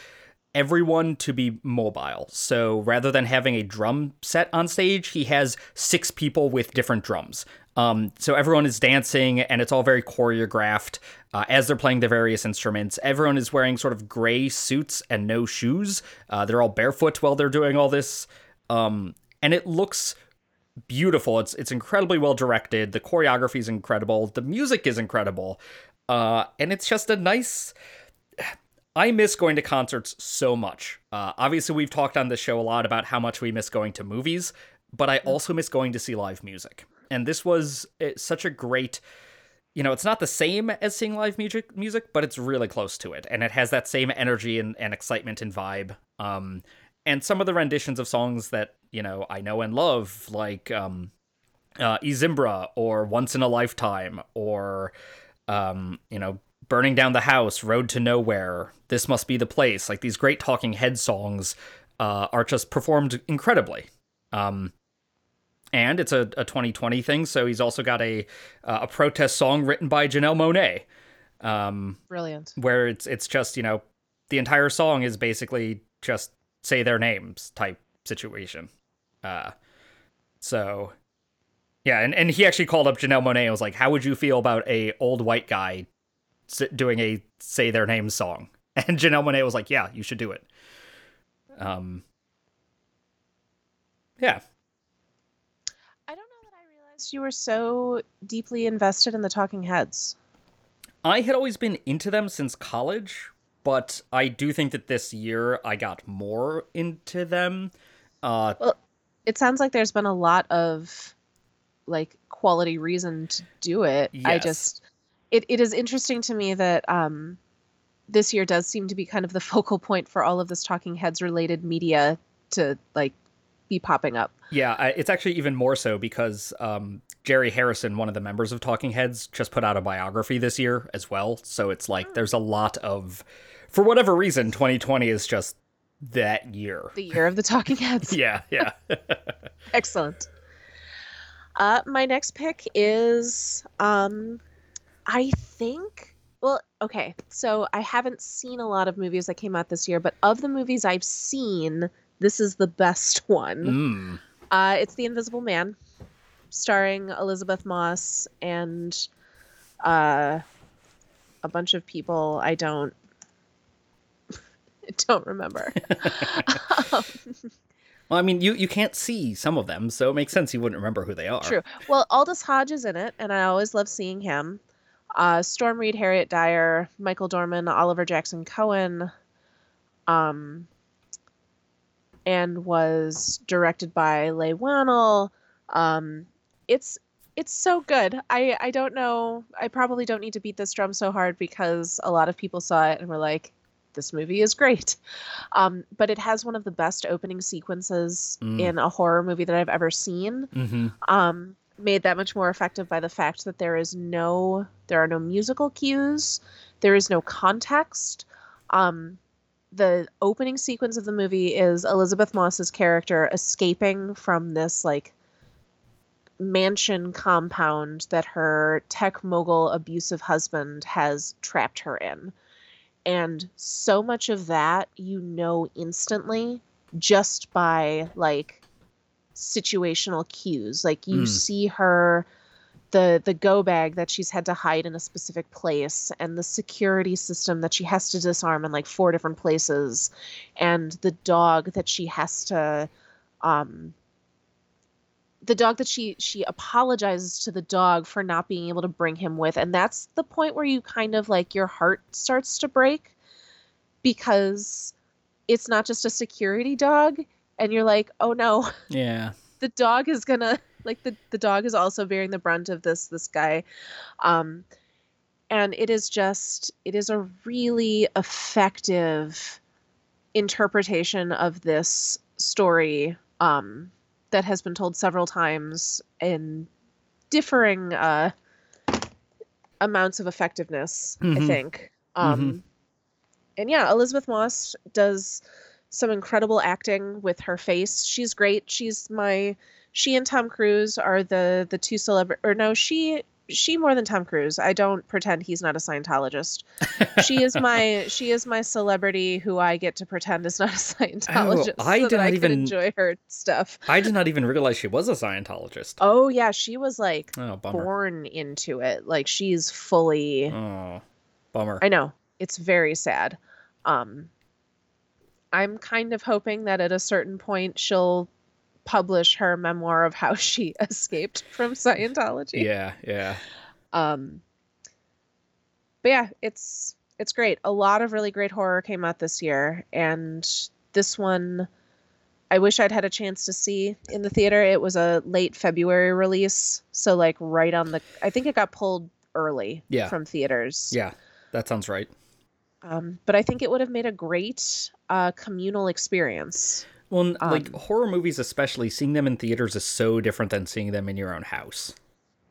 everyone to be mobile. So rather than having a drum set on stage, he has six people with different drums. Um, so everyone is dancing and it's all very choreographed uh, as they're playing the various instruments. Everyone is wearing sort of gray suits and no shoes. Uh, they're all barefoot while they're doing all this. Um, and it looks beautiful. It's it's incredibly well directed. The choreography is incredible. The music is incredible. Uh, and it's just a nice. I miss going to concerts so much. Uh, obviously, we've talked on this show a lot about how much we miss going to movies, but I also miss going to see live music. And this was eh, such a great. You know, it's not the same as seeing live music, music, but it's really close to it, and it has that same energy and, and excitement and vibe. Um, and some of the renditions of songs that you know I know and love, like um, uh, I Zimbra or Once in a Lifetime or um, you know Burning Down the House, Road to Nowhere, This Must Be the Place. Like these great Talking Head songs uh, are just performed incredibly. Um, and it's a, a 2020 thing, so he's also got a uh, a protest song written by Janelle Monáe. Um, Brilliant. Where it's it's just you know the entire song is basically just say their names type situation. Uh, so yeah, and, and he actually called up Janelle Monáe and was like, "How would you feel about a old white guy doing a say their names song?" And Janelle Monáe was like, "Yeah, you should do it." Um, yeah. I don't know that I realized you were so deeply invested in the Talking Heads. I had always been into them since college, but I do think that this year I got more into them. Uh, well, it sounds like there's been a lot of like quality reason to do it. Yes. I just it, it is interesting to me that um this year does seem to be kind of the focal point for all of this talking heads related media to like be popping up. Yeah, it's actually even more so because um, Jerry Harrison, one of the members of Talking Heads, just put out a biography this year as well. So it's like oh. there's a lot of, for whatever reason, 2020 is just that year. The year of the Talking Heads. yeah, yeah. Excellent. Uh, my next pick is, um, I think. Well, okay. So I haven't seen a lot of movies that came out this year, but of the movies I've seen, this is the best one. Mm. Uh, it's The Invisible Man, starring Elisabeth Moss and uh, a bunch of people I don't don't remember. um, well, I mean, you you can't see some of them, so it makes sense you wouldn't remember who they are. True. Well, Aldis Hodge is in it, and I always love seeing him. Uh, Storm Reid, Harriet Dyer, Michael Dorman, Oliver Jackson Cohen, um, and was directed by Leigh Whannell. Um, it's it's so good. I I don't know. I probably don't need to beat this drum so hard because a lot of people saw it and were like, "This movie is great." Um, but it has one of the best opening sequences mm. in a horror movie that I've ever seen. Mm-hmm. Um, made that much more effective by the fact that there is no there are no musical cues, there is no context. Um, the opening sequence of the movie is Elisabeth Moss's character escaping from this like mansion compound that her tech mogul abusive husband has trapped her in. And so much of that you know instantly just by like situational cues. Like you mm. see her the the go bag that she's had to hide in a specific place and the security system that she has to disarm in like four different places and the dog that she has to um the dog that she she apologizes to the dog for not being able to bring him with. And that's the point where you kind of like your heart starts to break because it's not just a security dog and you're like oh no. Yeah. The dog is gonna like the the dog is also bearing the brunt of this this guy. Um and it is just it is a really effective interpretation of this story um that has been told several times in differing uh amounts of effectiveness mm-hmm. i think um mm-hmm. and yeah Elisabeth Moss does some incredible acting with her face she's great she's my she and Tom Cruise are the the two celebrity or no she she more than Tom Cruise. I don't pretend he's not a Scientologist. she is my she is my celebrity who I get to pretend is not a Scientologist. Oh, I so did I not can even- enjoy her stuff. I did not even realize she was a Scientologist. Oh yeah, she was like Oh, born into it. Like she's fully Oh, bummer. I know. It's very sad. Um I'm kind of hoping that at a certain point she'll publish her memoir of how she escaped from Scientology. Yeah, yeah. Um but yeah, it's it's great. A lot of really great horror came out this year and this one I wish I'd had a chance to see in the theater. It was a late February release, so like right on the I think it got pulled early Yeah. from theaters. Yeah, that sounds right. Um, but I think it would have made a great uh, communal experience. Well, n- like Um, horror movies, especially seeing them in theaters is so different than seeing them in your own house.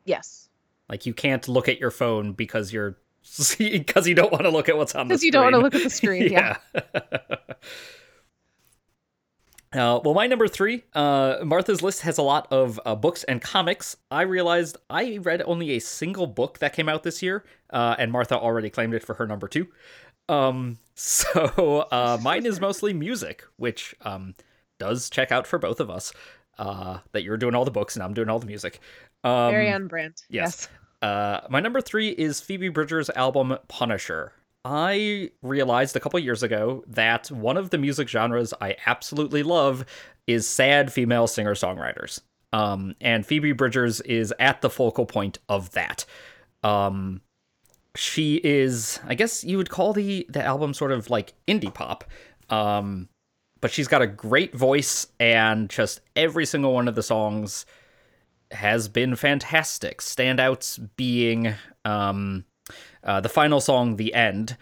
Yes, Like you can't look at your phone because you're because you don't want to look at what's on the because screen. you don't want to look at the screen. yeah. Uh, well, my number three, uh, Martha's list has a lot of uh, books and comics. I realized I read only a single book that came out this year, uh, and Martha already claimed it for her number two. Um, so uh, mine is mostly music, which um, does check out for both of us. Uh, that you're doing all the books and I'm doing all the music. Um, Very on brand. yes. Uh, my number three is Phoebe Bridgers' album Punisher. I realized a couple years ago that one of the music genres I absolutely love is sad female singer songwriters. Um, and Phoebe Bridgers is at the focal point of that. Um, she is, I guess you would call the the album sort of like indie pop. Um, but she's got a great voice, and just every single one of the songs has been fantastic. Standouts being um, uh, the final song, "The End,"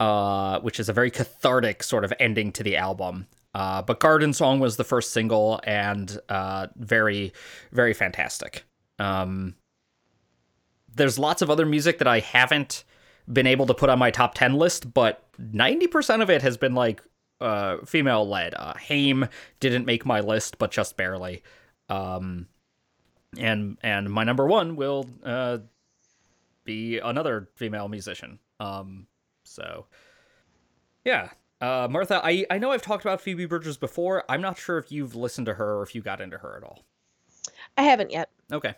uh, which is a very cathartic sort of ending to the album. Uh, but Garden Song was the first single, and uh, very, very fantastic. Um, there's lots of other music that I haven't been able to put on my top 10 list, but 90% of it has been like uh, female led. Uh, Haim didn't make my list, but just barely. Um, and and my number one will uh, be another female musician. Um, so yeah, uh, Martha, I I know I've talked about Phoebe Bridgers before. I'm not sure if you've listened to her or if you got into her at all. I haven't yet. Okay,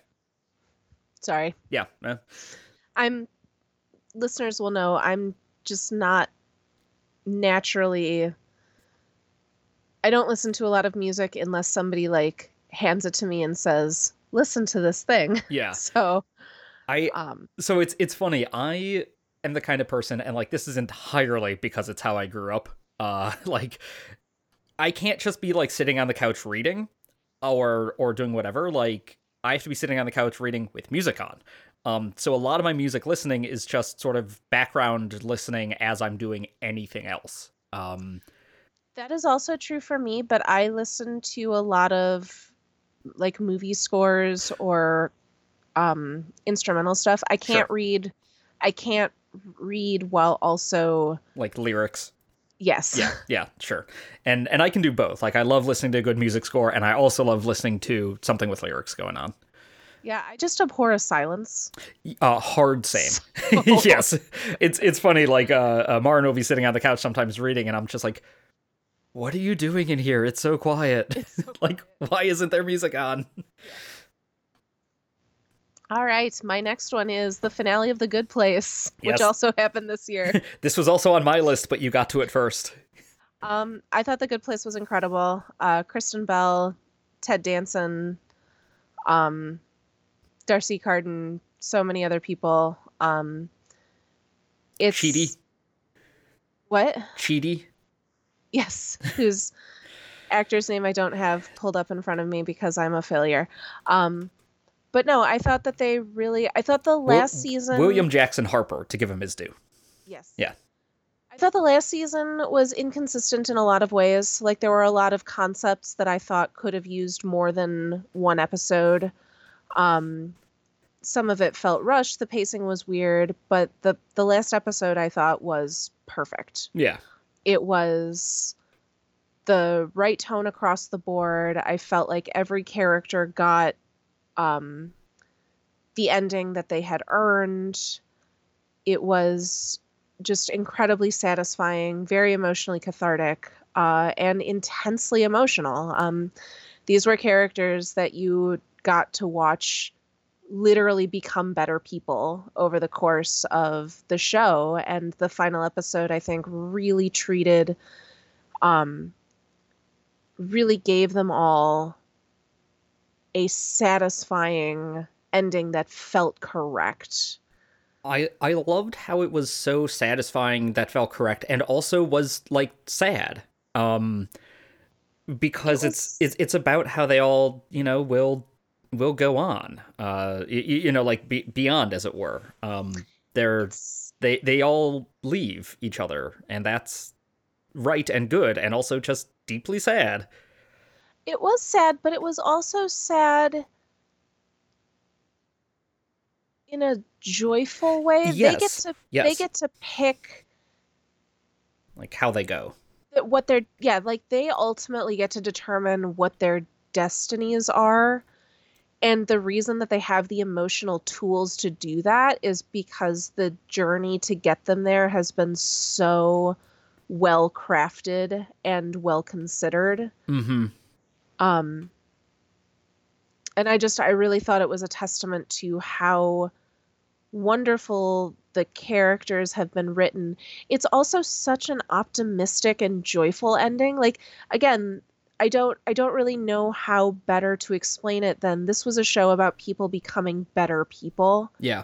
Sorry. yeah, eh, I'm listeners will know I'm just not naturally I don't listen to a lot of music unless somebody like hands it to me and says, "Listen to this thing." yeah. So, I um so it's it's funny. I am the kind of person, and like this is entirely because it's how I grew up. Uh, like I can't just be like sitting on the couch reading, or or doing whatever. Like I have to be sitting on the couch reading with music on. Um, so a lot of my music listening is just sort of background listening as I'm doing anything else. Um, That is also true for me, but I listen to a lot of like movie scores or um instrumental stuff. I can't Sure. read I can't read while also like lyrics. yes. Yeah, yeah, sure. And and I can do both. Like I love listening to a good music score, and I also love listening to something with lyrics going on. Yeah, I just abhor a silence. Uh, hard same. yes, it's it's funny. Like uh, uh, will be sitting on the couch sometimes reading, and I'm just like, "What are you doing in here? It's so quiet. like, why isn't there music on?" All right, my next one is the finale of The Good Place, which also happened this year. This was also on my list, but you got to it first. um, I thought The Good Place was incredible. Uh, Kristen Bell, Ted Danson, um, D'Arcy Carden, so many other people. Um, it's Chidi, What? Chidi. Yes, whose actor's name I don't have pulled up in front of me because I'm a failure. Um, but no, I thought that they really. I thought the last season. William Jackson Harper, to give him his due. Yes. Yeah. I thought the last season was inconsistent in a lot of ways. Like there were a lot of concepts that I thought could have used more than one episode. Um, some of it felt rushed. The pacing was weird, but the the last episode I thought was perfect. Yeah, It was the right tone across the board. I felt like every character got um the ending that they had earned. It was just incredibly satisfying, very emotionally cathartic, uh, and intensely emotional. Um, these were characters that you got to watch literally become better people over the course of the show. And the final episode i think really treated um really gave them all a satisfying ending that felt correct. I I loved how it was so satisfying that felt correct and also was like sad. Um because it was... it's it's it's about how they all, you know, will will go on. Uh you, you know like be, beyond as it were. Um they're they they all leave each other and that's right and good and also just deeply sad. It was sad, but it was also sad in a joyful way. Yes. They get to yes. they get to pick like how they go. What they're yeah, like they ultimately get to determine what their destinies are. And the reason that they have the emotional tools to do that is because the journey to get them there has been so well crafted and well considered. Mm-hmm. Um, and I just I really thought it was a testament to how wonderful the characters have been written. It's also such an optimistic and joyful ending. Like again, I don't I don't really know how better to explain it than this was a show about people becoming better people. Yeah.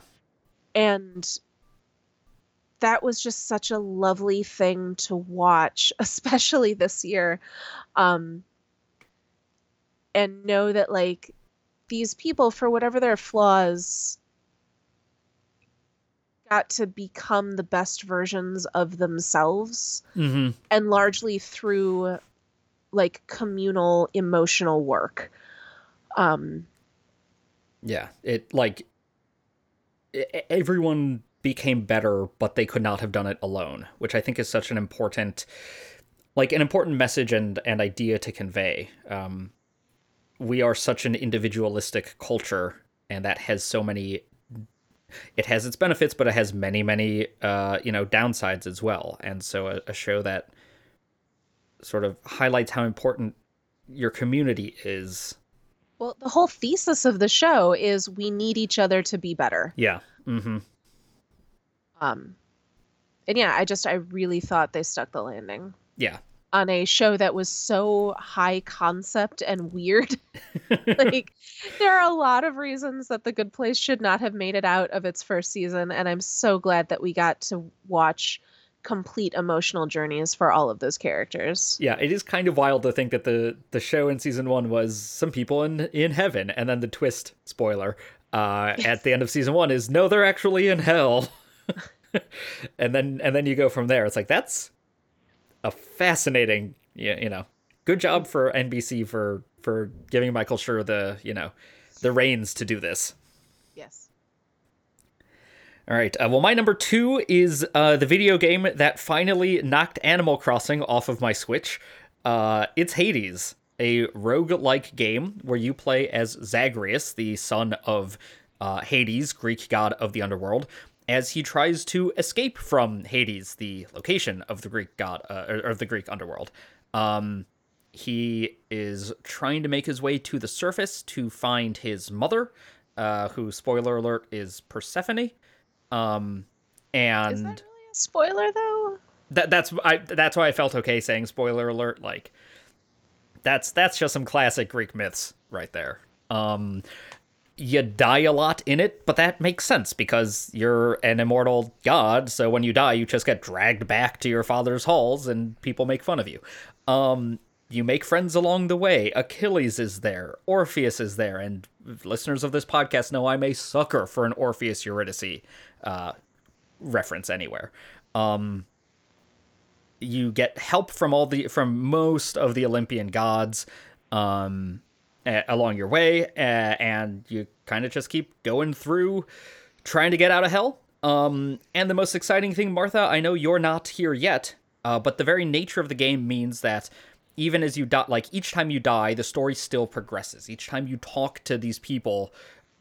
And that was just such a lovely thing to watch, especially this year. Um and know that like these people, for whatever their flaws, got to become the best versions of themselves, mm-hmm. and largely through like communal emotional work. Um, yeah, it like everyone became better, but they could not have done it alone, which I think is such an important, like an important message and and idea to convey. Um, we are such an individualistic culture and that has so many it has its benefits but it has many many uh you know downsides as well and so a, a show that sort of highlights how important your community is. Well the whole thesis of the show is we need each other to be better. Yeah. Mm-hmm. Um and yeah i just i really thought they stuck the landing. Yeah. On a show that was so high concept and weird. like there are a lot of reasons that The Good Place should not have made it out of its first season and I'm so glad that we got to watch complete emotional journeys for all of those characters. Yeah, it is kind of wild to think that the the show in season 1 was some people in in heaven and then the twist spoiler uh at the end of season 1 is no they're actually in hell. and then and then you go from there. It's like that's a fascinating, you know, good job for NBC for for giving Michael Schur the you know the reins to do this. Yes. All right. Uh, well, my number two is uh, the video game that finally knocked Animal Crossing off of my Switch. Uh, it's Hades, a rogue-like game where you play as Zagreus, the son of uh, Hades, Greek god of the underworld, as he tries to escape from Hades, the location of the Greek god uh, or the Greek underworld. Um, he is trying to make his way to the surface to find his mother, uh, who, spoiler alert, is Persephone. Um, and is that really a spoiler though? That that's I that's why I felt okay saying spoiler alert. Like that's that's just some classic Greek myths right there. Um, you die a lot in it, but that makes sense because you're an immortal god. So when you die, you just get dragged back to your father's halls and people make fun of you. Um, you make friends along the way. Achilles is there, Orpheus is there, and listeners of this podcast know I'm a sucker for an Orpheus Eurydice uh, reference anywhere. Um, you get help from all the from most of the Olympian gods. Um, uh, along your way, uh, and you kind of just keep going through trying to get out of hell. Um, and the most exciting thing, Martha, I know you're not here yet, uh, but the very nature of the game means that even as you die, like each time you die, the story still progresses. Each time you talk to these people,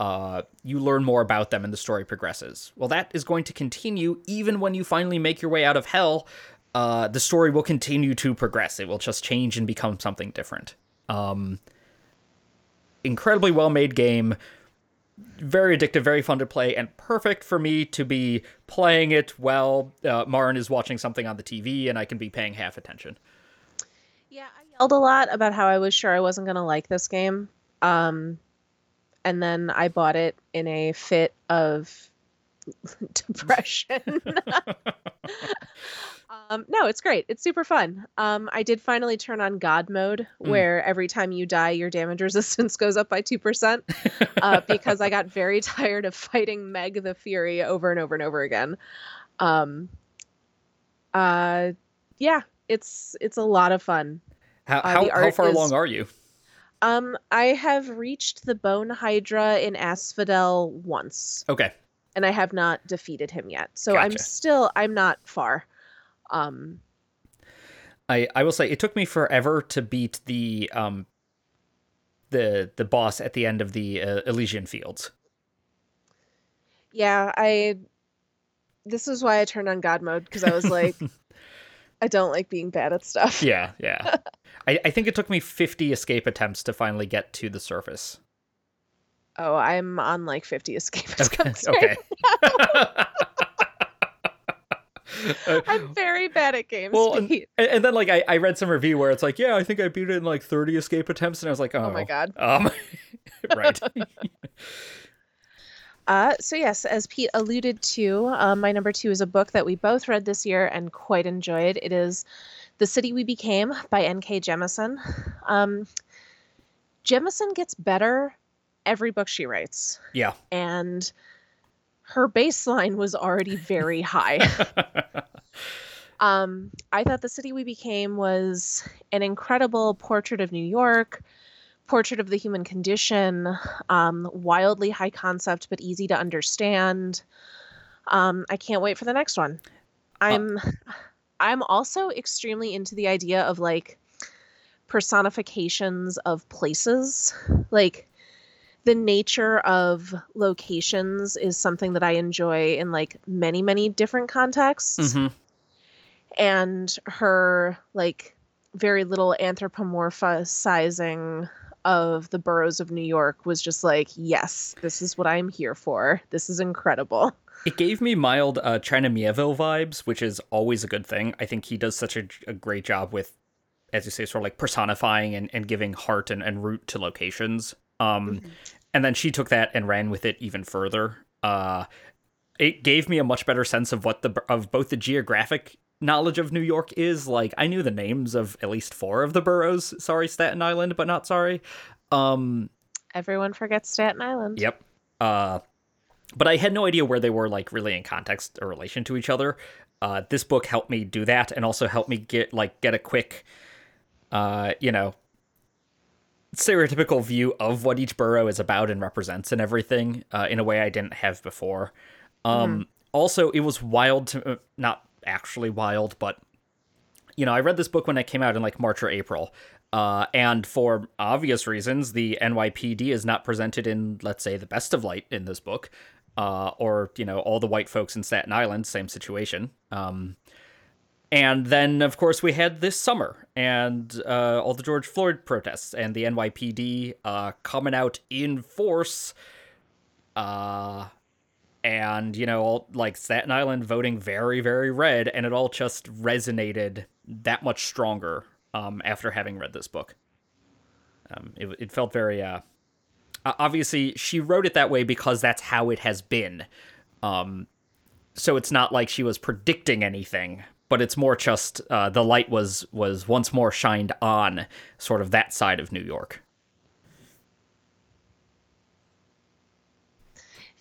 uh, you learn more about them and the story progresses. Well, that is going to continue even when you finally make your way out of hell. Uh, the story will continue to progress. It will just change and become something different. Um, incredibly well made game, very addictive, very fun to play, and perfect for me to be playing it while uh, Marin is watching something on the TV and I can be paying half attention. Yeah, I yelled a lot about how I was sure I wasn't going to like this game. Um, and then I bought it in a fit of depression. um, no, it's great. It's super fun. Um, I did finally turn on God mode, Mm. where every time you die, your damage resistance goes up by 2%, uh, because I got very tired of fighting Meg the Fury over and over and over again. Um, uh, yeah, it's it's a lot of fun. How, Uh, how, how far is- along are you? Um, I have reached the Bone Hydra in Asphodel once, Okay. and I have not defeated him yet. So I'm still I'm not far. Um, I, I will say it took me forever to beat the um the the boss at the end of the uh, Elysian Fields. yeah, I. This is why I turned on God mode because I was like, I don't like being bad at stuff. Yeah, yeah. I, I think it took me 50 escape attempts to finally get to the surface. Oh, I'm on like 50 escape Okay. attempts. right okay. I'm very bad at game well, and, and then like I, I read some review where it's like, yeah, I think I beat it in like 30 escape attempts, and I was like, oh, Oh my god. Um, right. Uh, so yes, as Pete alluded to, um, my number two is a book that we both read this year and quite enjoyed. It is "The City We Became" by N.K. Jemisin. Um, Jemisin gets better every book she writes, yeah. and her baseline was already very high. Um, I thought The City We Became was an incredible portrait of New York, portrait of the human condition, um, wildly high concept but easy to understand. Um, I can't wait for the next one. I'm I'm also extremely into the idea of like personifications of places. Like the nature of locations is something that I enjoy in like many, many different contexts hmm and her like very little anthropomorphizing of the boroughs of New York was just like, yes, this is what I'm here for. This is incredible. It gave me mild uh, China Mieville vibes, which is always a good thing. I think he does such a, a great job with, as you say, sort of like personifying and, and giving heart and, and root to locations. Um, And then she took that and ran with it even further. Uh, it gave me a much better sense of what the of both the geographic knowledge of New York is. Like I knew the names of at least four of the boroughs. Sorry, Staten Island, but not sorry. Um, Everyone forgets Staten Island. Yep. Uh, but I had no idea where they were like really in context or relation to each other. Uh, this book helped me do that, and also helped me get like get a quick, uh, you know, stereotypical view of what each borough is about and represents and everything uh, in a way I didn't have before. Um, Also, it was wild to uh, not actually wild, but you know, I read this book when it came out in like March or April. Uh, and for obvious reasons, the NYPD is not presented in, let's say, the best of light in this book. Uh, or, you know, all the white folks in Staten Island, same situation. Um, and then, of course, we had this summer and uh, all the George Floyd protests and the NYPD uh, coming out in force. Uh, and, you know, all, like Staten Island voting very, very red. And it all just resonated that much stronger um, after having read this book. Um, it, it felt very. Uh, obviously, she wrote it that way because that's how it has been. Um, so it's not like she was predicting anything, but it's more just uh, the light was was once more shined on sort of that side of New York.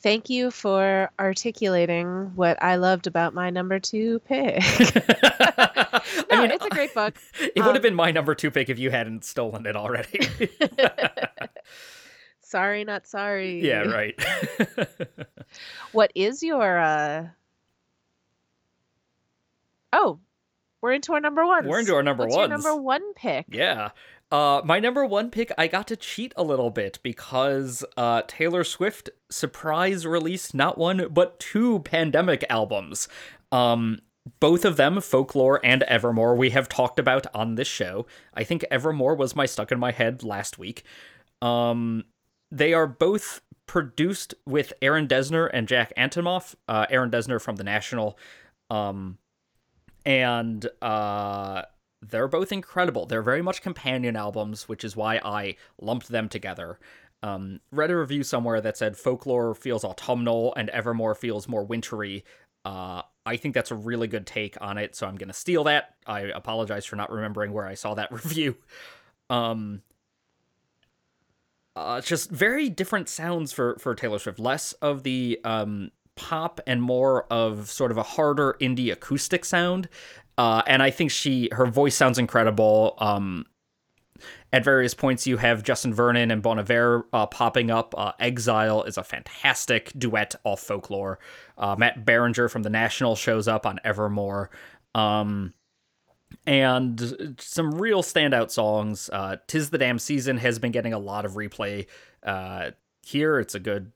Thank you for articulating what I loved about my number two pick. I mean, it's a great book. it would have um, been my number two pick if you hadn't stolen it already. sorry, not sorry. yeah, right. What is your uh Oh, we're into our number one. We're into our number What's your number one pick? Yeah. Uh, my number one pick, I got to cheat a little bit because uh, Taylor Swift surprise released not one but two pandemic albums. Um, both of them, Folklore and Evermore, we have talked about on this show. I think Evermore was my stuck in my head last week. Um, they are both produced with Aaron Dessner and Jack Antonoff. Uh, Aaron Dessner from The National. Um, and uh, they're both incredible. They're very much companion albums, which is why I lumped them together. Um, read a review somewhere that said Folklore feels autumnal and Evermore feels more wintry. Uh, I think that's a really good take on it, so I'm gonna steal that. I apologize for not remembering where I saw that review. Um, uh, just very different sounds for for Taylor Swift. Less of the um pop and more of sort of a harder indie acoustic sound. Uh, and I think she her voice sounds incredible. Um, at various points, you have Justin Vernon and Bon Iver uh, popping up. Uh, Exile is a fantastic duet off folklore. Uh, Matt Berninger from The National shows up on Evermore. Um, and some real standout songs. Uh, Tis the Damn Season has been getting a lot of replay uh, here. It's a good,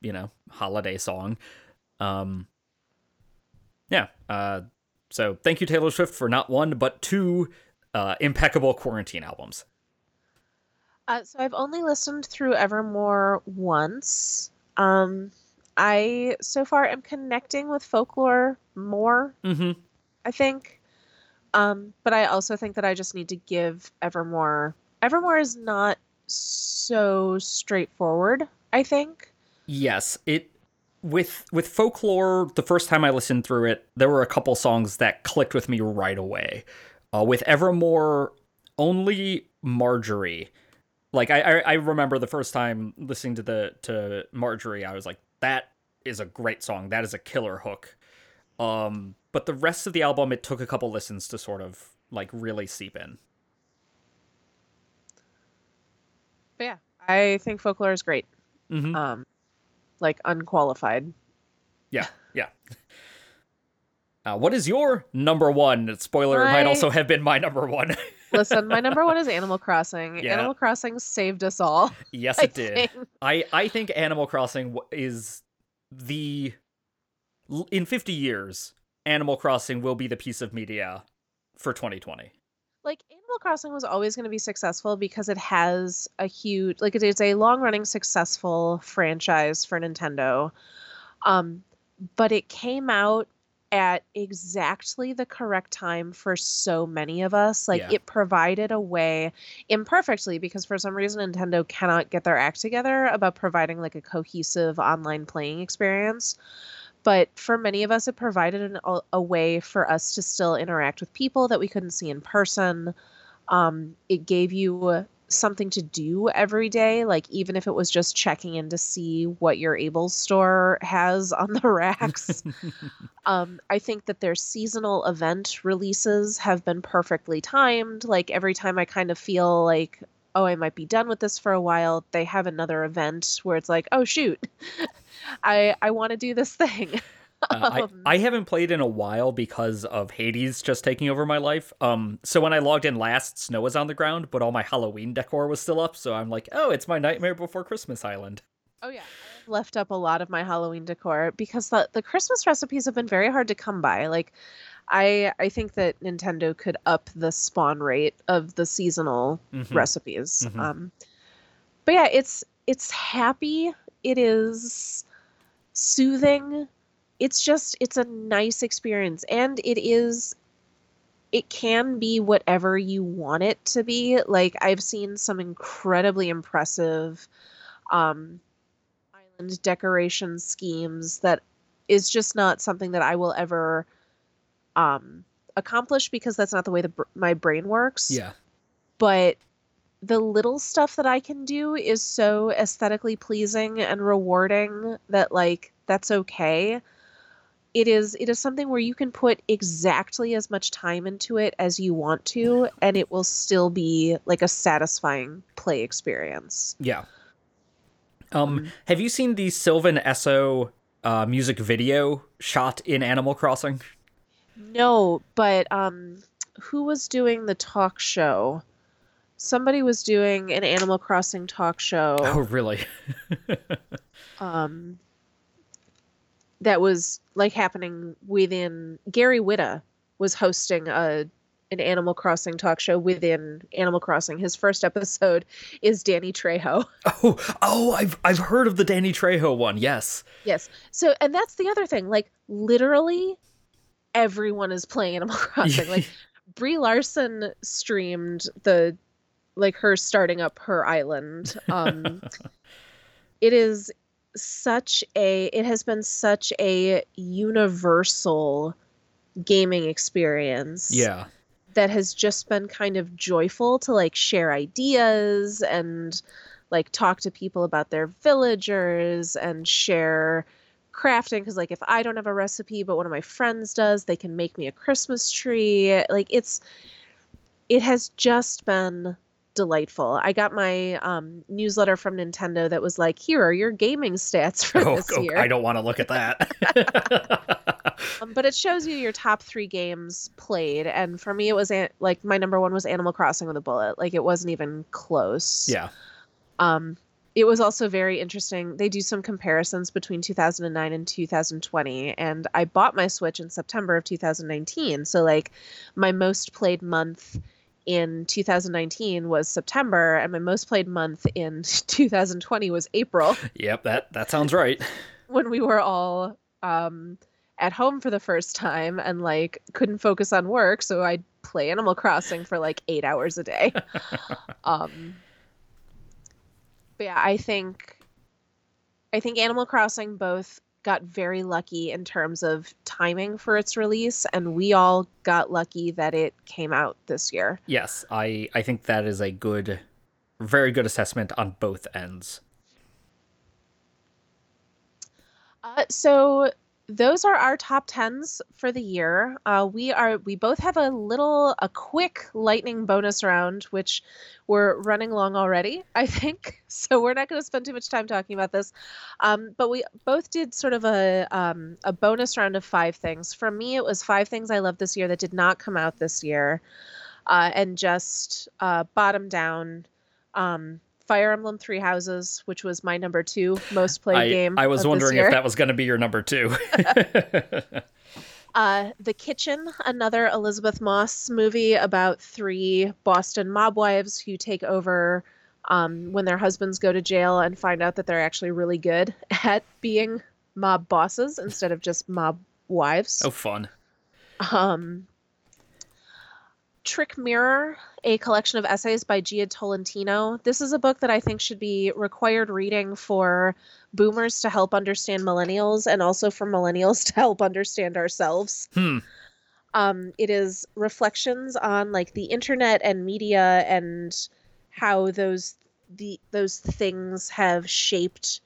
you know, holiday song. Um, yeah. So thank you, Taylor Swift, for not one but two uh, impeccable quarantine albums. Uh, so I've only listened through Evermore once. Um, I so far am connecting with folklore more. Mm-hmm. I think, um, but I also think that I just need to give Evermore. Evermore is not so straightforward. I think. Yes, it with with folklore. The first time I listened through it, there were a couple songs that clicked with me right away. Uh, with Evermore, only Marjorie like I, I remember the first time listening to the to Marjorie, I was like, that is a great song. That is a killer hook. Um, but the rest of the album, it took a couple listens to sort of like really seep in. But yeah, I think folklore is great. Mm-hmm. Um, like unqualified. Yeah, yeah. Uh, what is your number one? Spoiler, my... might also have been my number one. Listen, my number one is Animal Crossing. Yeah. Animal Crossing saved us all. Yes, it I did. Think. I I think Animal Crossing is the in 50 years, Animal Crossing will be the piece of media for 2020. Like Animal Crossing was always going to be successful because it has a huge like it's a long-running successful franchise for Nintendo. Um but it came out at exactly the correct time for so many of us. Like yeah. it provided a way imperfectly because for some reason Nintendo cannot get their act together about providing like a cohesive online playing experience. But for many of us, it provided an, a, a way for us to still interact with people that we couldn't see in person. Um, it gave you something to do every day like even if it was just checking in to see what your able store has on the racks um, i think that their seasonal event releases have been perfectly timed like every time i kind of feel like oh i might be done with this for a while they have another event where it's like oh shoot i i want to do this thing uh, I, um, I haven't played in a while because of Hades just taking over my life. Um, so when I logged in last, snow was on the ground, but all my Halloween decor was still up. So I'm like, oh, it's my Nightmare Before Christmas Island. Oh yeah, I've left up a lot of my Halloween decor because the the Christmas recipes have been very hard to come by. Like, I I think that Nintendo could up the spawn rate of the seasonal mm-hmm. recipes. Mm-hmm. Um, but yeah, it's it's happy. It is soothing it's just it's a nice experience and it is it can be whatever you want it to be like i've seen some incredibly impressive um island decoration schemes that is just not something that i will ever um accomplish because that's not the way the my brain works. Yeah. But the little stuff that i can do is so aesthetically pleasing and rewarding that like that's okay. It is it is something where you can put exactly as much time into it as you want to and it will still be like a satisfying play experience. Yeah. Um mm-hmm. have you seen the sylvan esso uh, music video shot in animal crossing no but um who was doing the talk show somebody was doing an Animal Crossing talk show. Oh, really? um, that was like happening within Gary Whitta was hosting a an Animal Crossing talk show within Animal Crossing. His first episode is Danny Trejo. Oh, oh, I've I've heard of the Danny Trejo one. Yes. Yes. So, and that's the other thing. Like, literally, everyone is playing Animal Crossing. like, Brie Larson streamed the, like, her starting up her island. Um, it is such a. It has been such a universal gaming experience. Yeah that has just been kind of joyful to like share ideas and like talk to people about their villagers and share crafting because like if i don't have a recipe but one of my friends does they can make me a christmas tree like it's it has just been delightful i got my um, newsletter from nintendo that was like here are your gaming stats for oh, this oh, year i don't want to look at that um, but it shows you your top three games played, and for me, it was an- like my number one was Animal Crossing with a bullet. Like it wasn't even close. Yeah. Um, it was also very interesting. They do some comparisons between 2009 and 2020, and I bought my Switch in September of 2019. So like, my most played month in 2019 was September, and my most played month in 2020 was April. Yep that that sounds right. when we were all um at home for the first time and like couldn't focus on work so i'd play animal crossing for like eight hours a day um but yeah i think i think animal crossing both got very lucky in terms of timing for its release and we all got lucky that it came out this year. Yes i i think that is a good very good assessment on both ends. Uh, so those are our top tens for the year. Uh, we are we both have a little a quick lightning bonus round, which we're running long already, I think. So we're not going to spend too much time talking about this. Um, but we both did sort of a um, a bonus round of five things. For me, it was five things I loved this year that did not come out this year, uh, and just uh, bottom down. Um, Fire Emblem Three Houses, which was my number two most played I, game. I was wondering if that was going to be your number two. uh, the Kitchen, another Elisabeth Moss movie about three Boston mob wives who take over um, when their husbands go to jail and find out that they're actually really good at being mob bosses instead of just mob wives. Oh, fun. Um, Trick Mirror, a collection of essays by Jia Tolentino. This is a book that I think should be required reading for boomers to help understand millennials and also for millennials to help understand ourselves. Hmm. Um, it is reflections on like the internet and media and how those the those things have shaped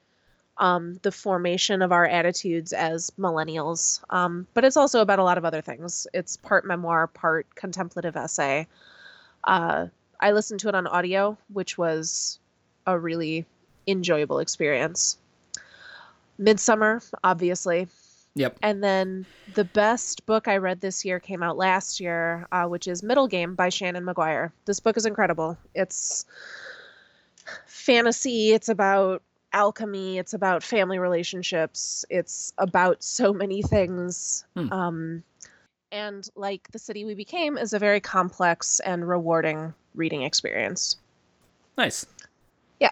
um, the formation of our attitudes as millennials. Um, but it's also about a lot of other things. It's part memoir, part contemplative essay. Uh, I listened to it on audio, which was a really enjoyable experience. Midsommar, obviously. Yep. And then the best book I read this year came out last year, uh, which is Middle Game by Seanan McGuire. This book is incredible. It's fantasy. It's about alchemy it's about family relationships it's about so many things. Hmm. um, and like the city we became is a very complex and rewarding reading experience. Nice. Yeah.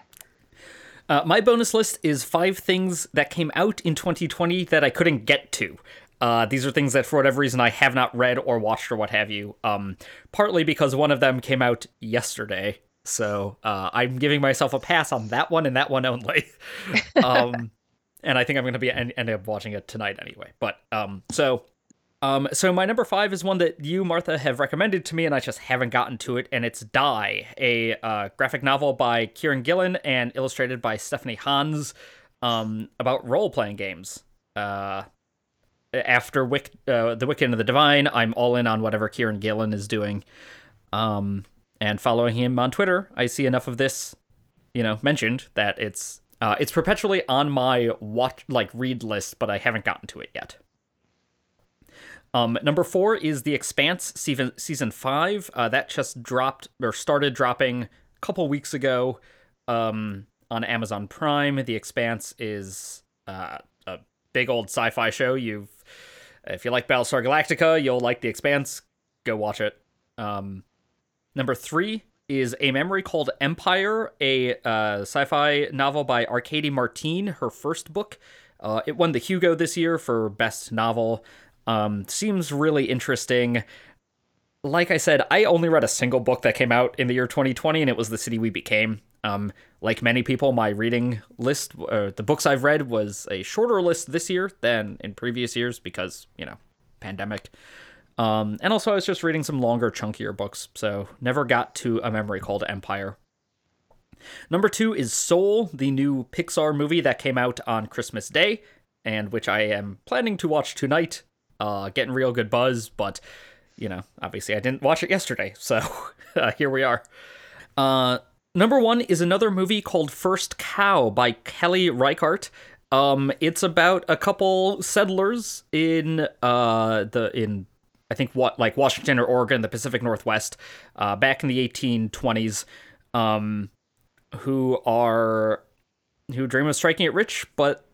Uh, my bonus list is five things that came out in 2020 that i couldn't get to. Uh, these are things that, for whatever reason, I have not read or watched or what have you. Um, partly because one of them came out yesterday, so uh, I'm giving myself a pass on that one and that one only. um, and I think I'm going to be end, end up watching it tonight anyway. But um, so um, so my number five is one that you, Martha, have recommended to me, and I just haven't gotten to it. And it's Die, a uh, graphic novel by Kieron Gillen and illustrated by Stephanie Hans, um, about role playing games. Uh, after Wick, uh, the Wicked and the Divine, I'm all in on whatever Kieron Gillen is doing. Um, and following him on Twitter, I see enough of this, you know, mentioned that it's uh, it's perpetually on my watch like read list, but I haven't gotten to it yet. Um, number four is The Expanse season season five. Uh, that just dropped or started dropping a couple weeks ago um, on Amazon Prime. The Expanse is uh, a big old sci-fi show. You've if you like Battlestar Galactica, you'll like The Expanse. Go watch it. Um, number three is A Memory Called Empire, a uh, sci-fi novel by Arkady Martine, her first book. Uh, it won the Hugo this year for best novel. Um, seems really interesting. Like I said, I only read a single book that came out in the year 2020, and it was The City We Became. Um, like many people, my reading list, uh, the books I've read, was a shorter list this year than in previous years because, you know, pandemic. Um, and also, I was just reading some longer, chunkier books, so never got to a memory called Empire. Number two is Soul, the new Pixar movie that came out on Christmas Day, and which I am planning to watch tonight. Uh, getting real good buzz, but you know, obviously I didn't watch it yesterday, so uh, here we are. Uh, number one is another movie called First Cow by Kelly Reichardt. Um, it's about a couple settlers in uh the in I think what like Washington or Oregon, the Pacific Northwest, uh, back in the 1820s, um, who are who dream of striking it rich, but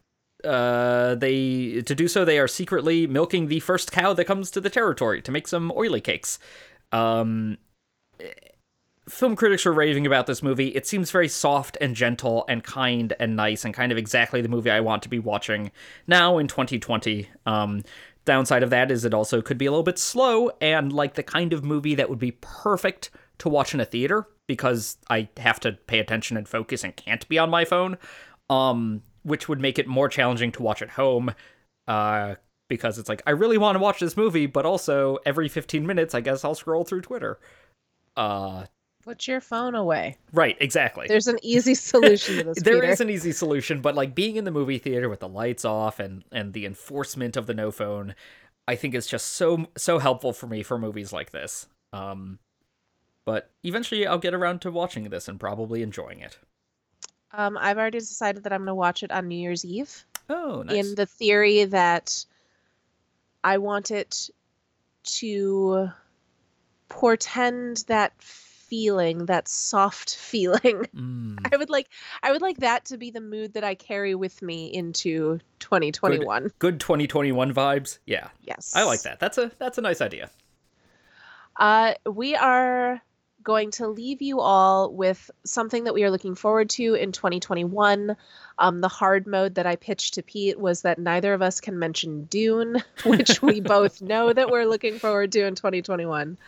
uh, they to do so they are secretly milking the first cow that comes to the territory to make some oily cakes. Um, film critics are raving about this movie. It seems very soft and gentle and kind and nice and kind of exactly the movie I want to be watching now in 2020. Um, downside of that is it also could be a little bit slow and like the kind of movie that would be perfect to watch in a theater because I have to pay attention and focus and can't be on my phone. Um, which would make it more challenging to watch at home. Uh, because it's like I really want to watch this movie, but also every 15 minutes, I guess I'll scroll through Twitter. Uh, Put your phone away. Right, exactly. There's an easy solution to this. There Peter. is an easy solution, but like being in the movie theater with the lights off and and the enforcement of the no phone, I think is just so so helpful for me for movies like this. Um, but eventually I'll get around to watching this and probably enjoying it. Um, I've already decided that I'm going to watch it on New Year's Eve. Oh, nice. In the theory that I want it to portend that feeling, that soft feeling. Mm. I would like I would like that to be the mood that I carry with me into 2021. Good 2021 vibes. Yeah. Yes. I like that. That's a that's a nice idea. Uh, we are going to leave you all with something that we are looking forward to in 2021. Um, the hard mode that I pitched to Pete was that neither of us can mention Dune, which we both know that we're looking forward to in 2021.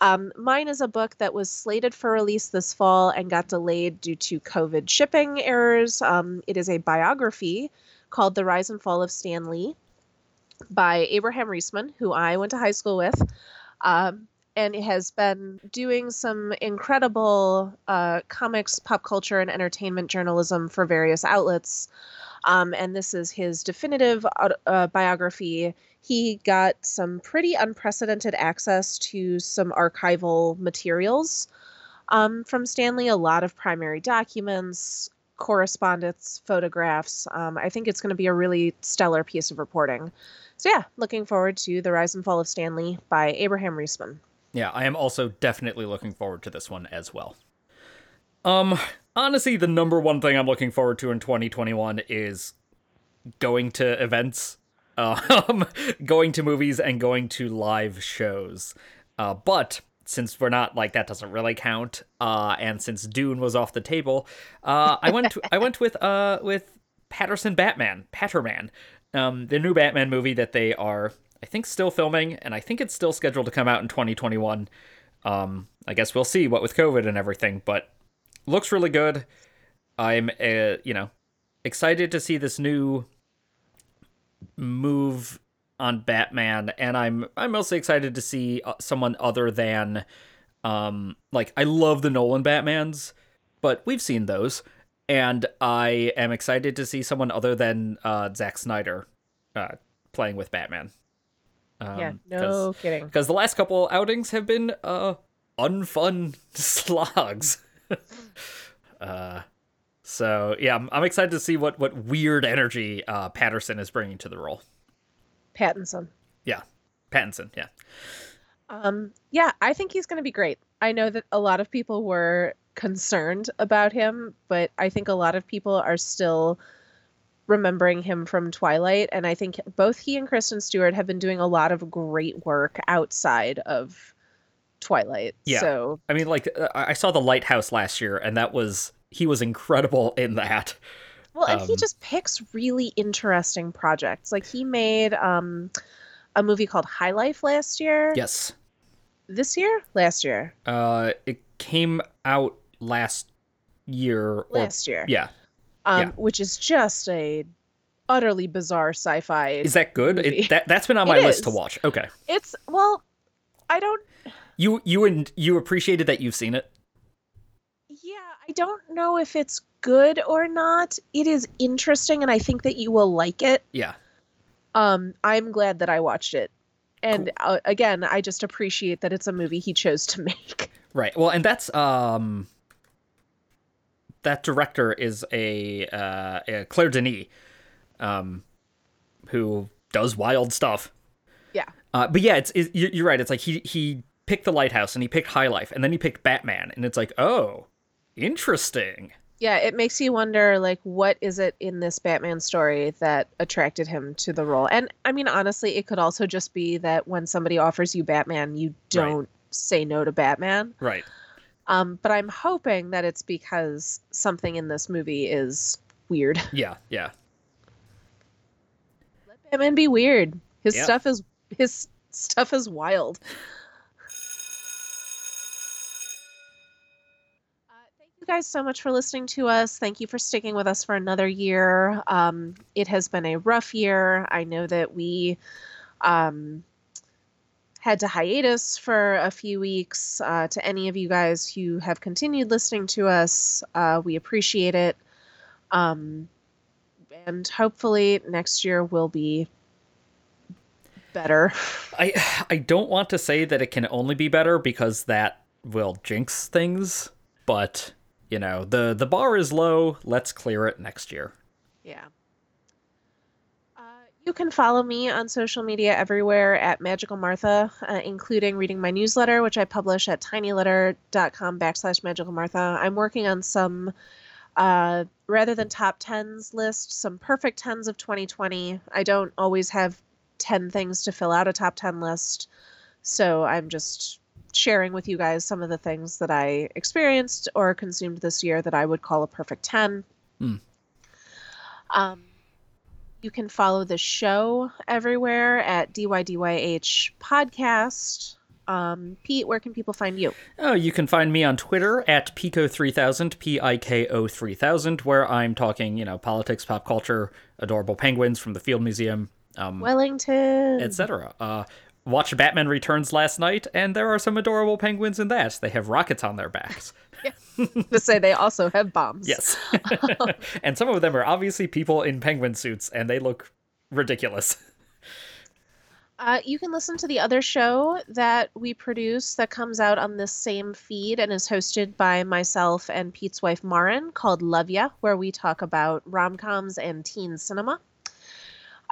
Um, mine is a book that was slated for release this fall and got delayed due to COVID shipping errors. Um, it is a biography called The Rise and Fall of Stan Lee by Abraham Riesman, who I went to high school with. Um, and he has been doing some incredible uh, comics, pop culture, and entertainment journalism for various outlets. Um, and this is his definitive uh, biography. He got some pretty unprecedented access to some archival materials um, from Stan Lee, a lot of primary documents, correspondence, photographs. Um, I think it's going to be a really stellar piece of reporting. So, yeah, looking forward to The Rise and Fall of Stan Lee by Abraham Riesman. Yeah, I am also definitely looking forward to this one as well. Um, honestly, the number one thing I'm looking forward to in 2021 is going to events, um, going to movies, and going to live shows. Uh, but since we're not like that doesn't really count, uh, and since Dune was off the table, uh, I went to, I went with uh with Patterson Batman, Patterman, um, the new Batman movie that they are I think still filming, and I think it's still scheduled to come out in 2021. Um, I guess we'll see what with COVID and everything, but looks really good. I'm, uh, you know, excited to see this new move on Batman, and I'm I'm mostly excited to see uh, someone other than, um, like I love the Nolan Batmans, but we've seen those, and I am excited to see someone other than uh, Zack Snyder, uh, playing with Batman. Um, yeah, no kidding. Because the last couple outings have been uh unfun slogs. uh, so yeah, I'm, I'm, excited to see what what weird energy uh, Patterson is bringing to the role. Pattinson. Yeah, Pattinson, yeah. Um, yeah, I think he's going to be great. I know that a lot of people were concerned about him, but I think a lot of people are still remembering him from Twilight. And I think both he and Kristen Stewart have been doing a lot of great work outside of Twilight. Yeah. So, I mean, like, uh, I saw The Lighthouse last year, and that was, he was incredible in that. well, and he Um, just picks really interesting projects. Like he made um, a movie called High Life last year. Yes. This year? Last year. Uh, it came out last year. Or, Last year. Yeah. Um, Yeah. which is just a utterly bizarre sci-fi. Is that good? It, that that's been on It my list to watch. Okay. It's well, I don't. You you and you appreciated that you've seen it. Yeah, I don't know if it's good or not. It is interesting, and I think that you will like it. Yeah. Um, I'm glad that I watched it, and uh, again, I just appreciate that it's a movie he chose to make. Right. Well, and that's um that director is a uh a Claire Denis um who does wild stuff. Yeah. Uh but yeah, it's it, you- you're right. It's like he he picked The Lighthouse and he picked High Life and then he picked Batman and it's like, "Oh, interesting." Yeah, it makes you wonder, like, what is it in this Batman story that attracted him to the role? And I mean, honestly, it could also just be that when somebody offers you Batman, you don't say no to Batman. Right. Um, but I'm hoping that it's because something in this movie is weird. Yeah, yeah. Let Batman be weird. His Yeah. stuff is his stuff is wild. Uh, Thank you guys so much for listening to us. Thank you for sticking with us for another year. Um, it has been a rough year. I know that we um, had to hiatus for a few weeks. Uh, to any of you guys who have continued listening to us, uh, we appreciate it. Um, and hopefully next year will be better. I I don't want to say that it can only be better because that will jinx things, but you know, the the bar is low. Let's clear it next year. Yeah. You can follow me on social media everywhere at Magical Martha, uh, including reading my newsletter, which I publish at tinyletter.com backslash Magical Martha. I'm working on some, uh, rather than top tens list, some perfect tens of 2020. I don't always have 10 things to fill out a top 10 list. So I'm just sharing with you guys some of the things that I experienced or consumed this year that I would call a perfect 10. Hmm. Um, you can follow the show everywhere at DYDYH Podcast. Um, Pete, where can people find you? Oh, you can find me on Twitter at Piko3000, P I K O 3000, where I'm talking, you know, politics, pop culture, adorable penguins from the Field Museum, um, Wellington. etc. Uh, watched Batman Returns last night, and there are some adorable penguins in that. They have rockets on their backs. to say they also have bombs. Yes. and some of them are obviously people in penguin suits, and they look ridiculous. Uh, you can listen to the other show that we produce that comes out on this same feed and is hosted by myself and Pete's wife Marin called Love Ya, where we talk about rom coms and teen cinema.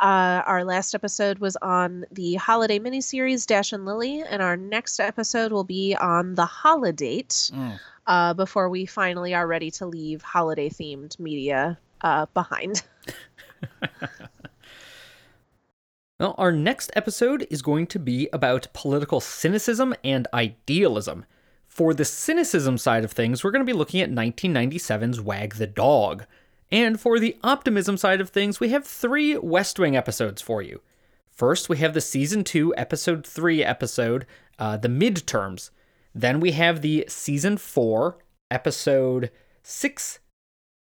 Uh, our last episode was on the holiday miniseries Dash and Lily, and our next episode will be on the holiday Mm. uh, before we finally are ready to leave holiday themed media uh, behind. Well, our next episode is going to be about political cynicism and idealism. For the cynicism side of things, we're going to be looking at 1997's Wag the Dog. And for the optimism side of things, we have three West Wing episodes for you. First, we have the season 2, episode 3 episode, uh, The Midterms. Then we have the season 4, episode 6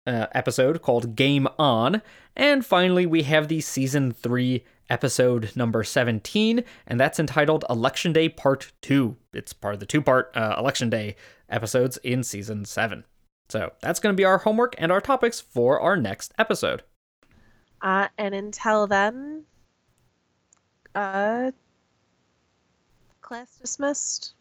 uh, episode called Game On. And finally, we have the season 3 episode number 17, and that's entitled Election Day Part 2. It's part of the two part uh, Election Day episodes in season 7. So that's going to be our homework and our topics for our next episode. Uh, and until then, uh, class dismissed.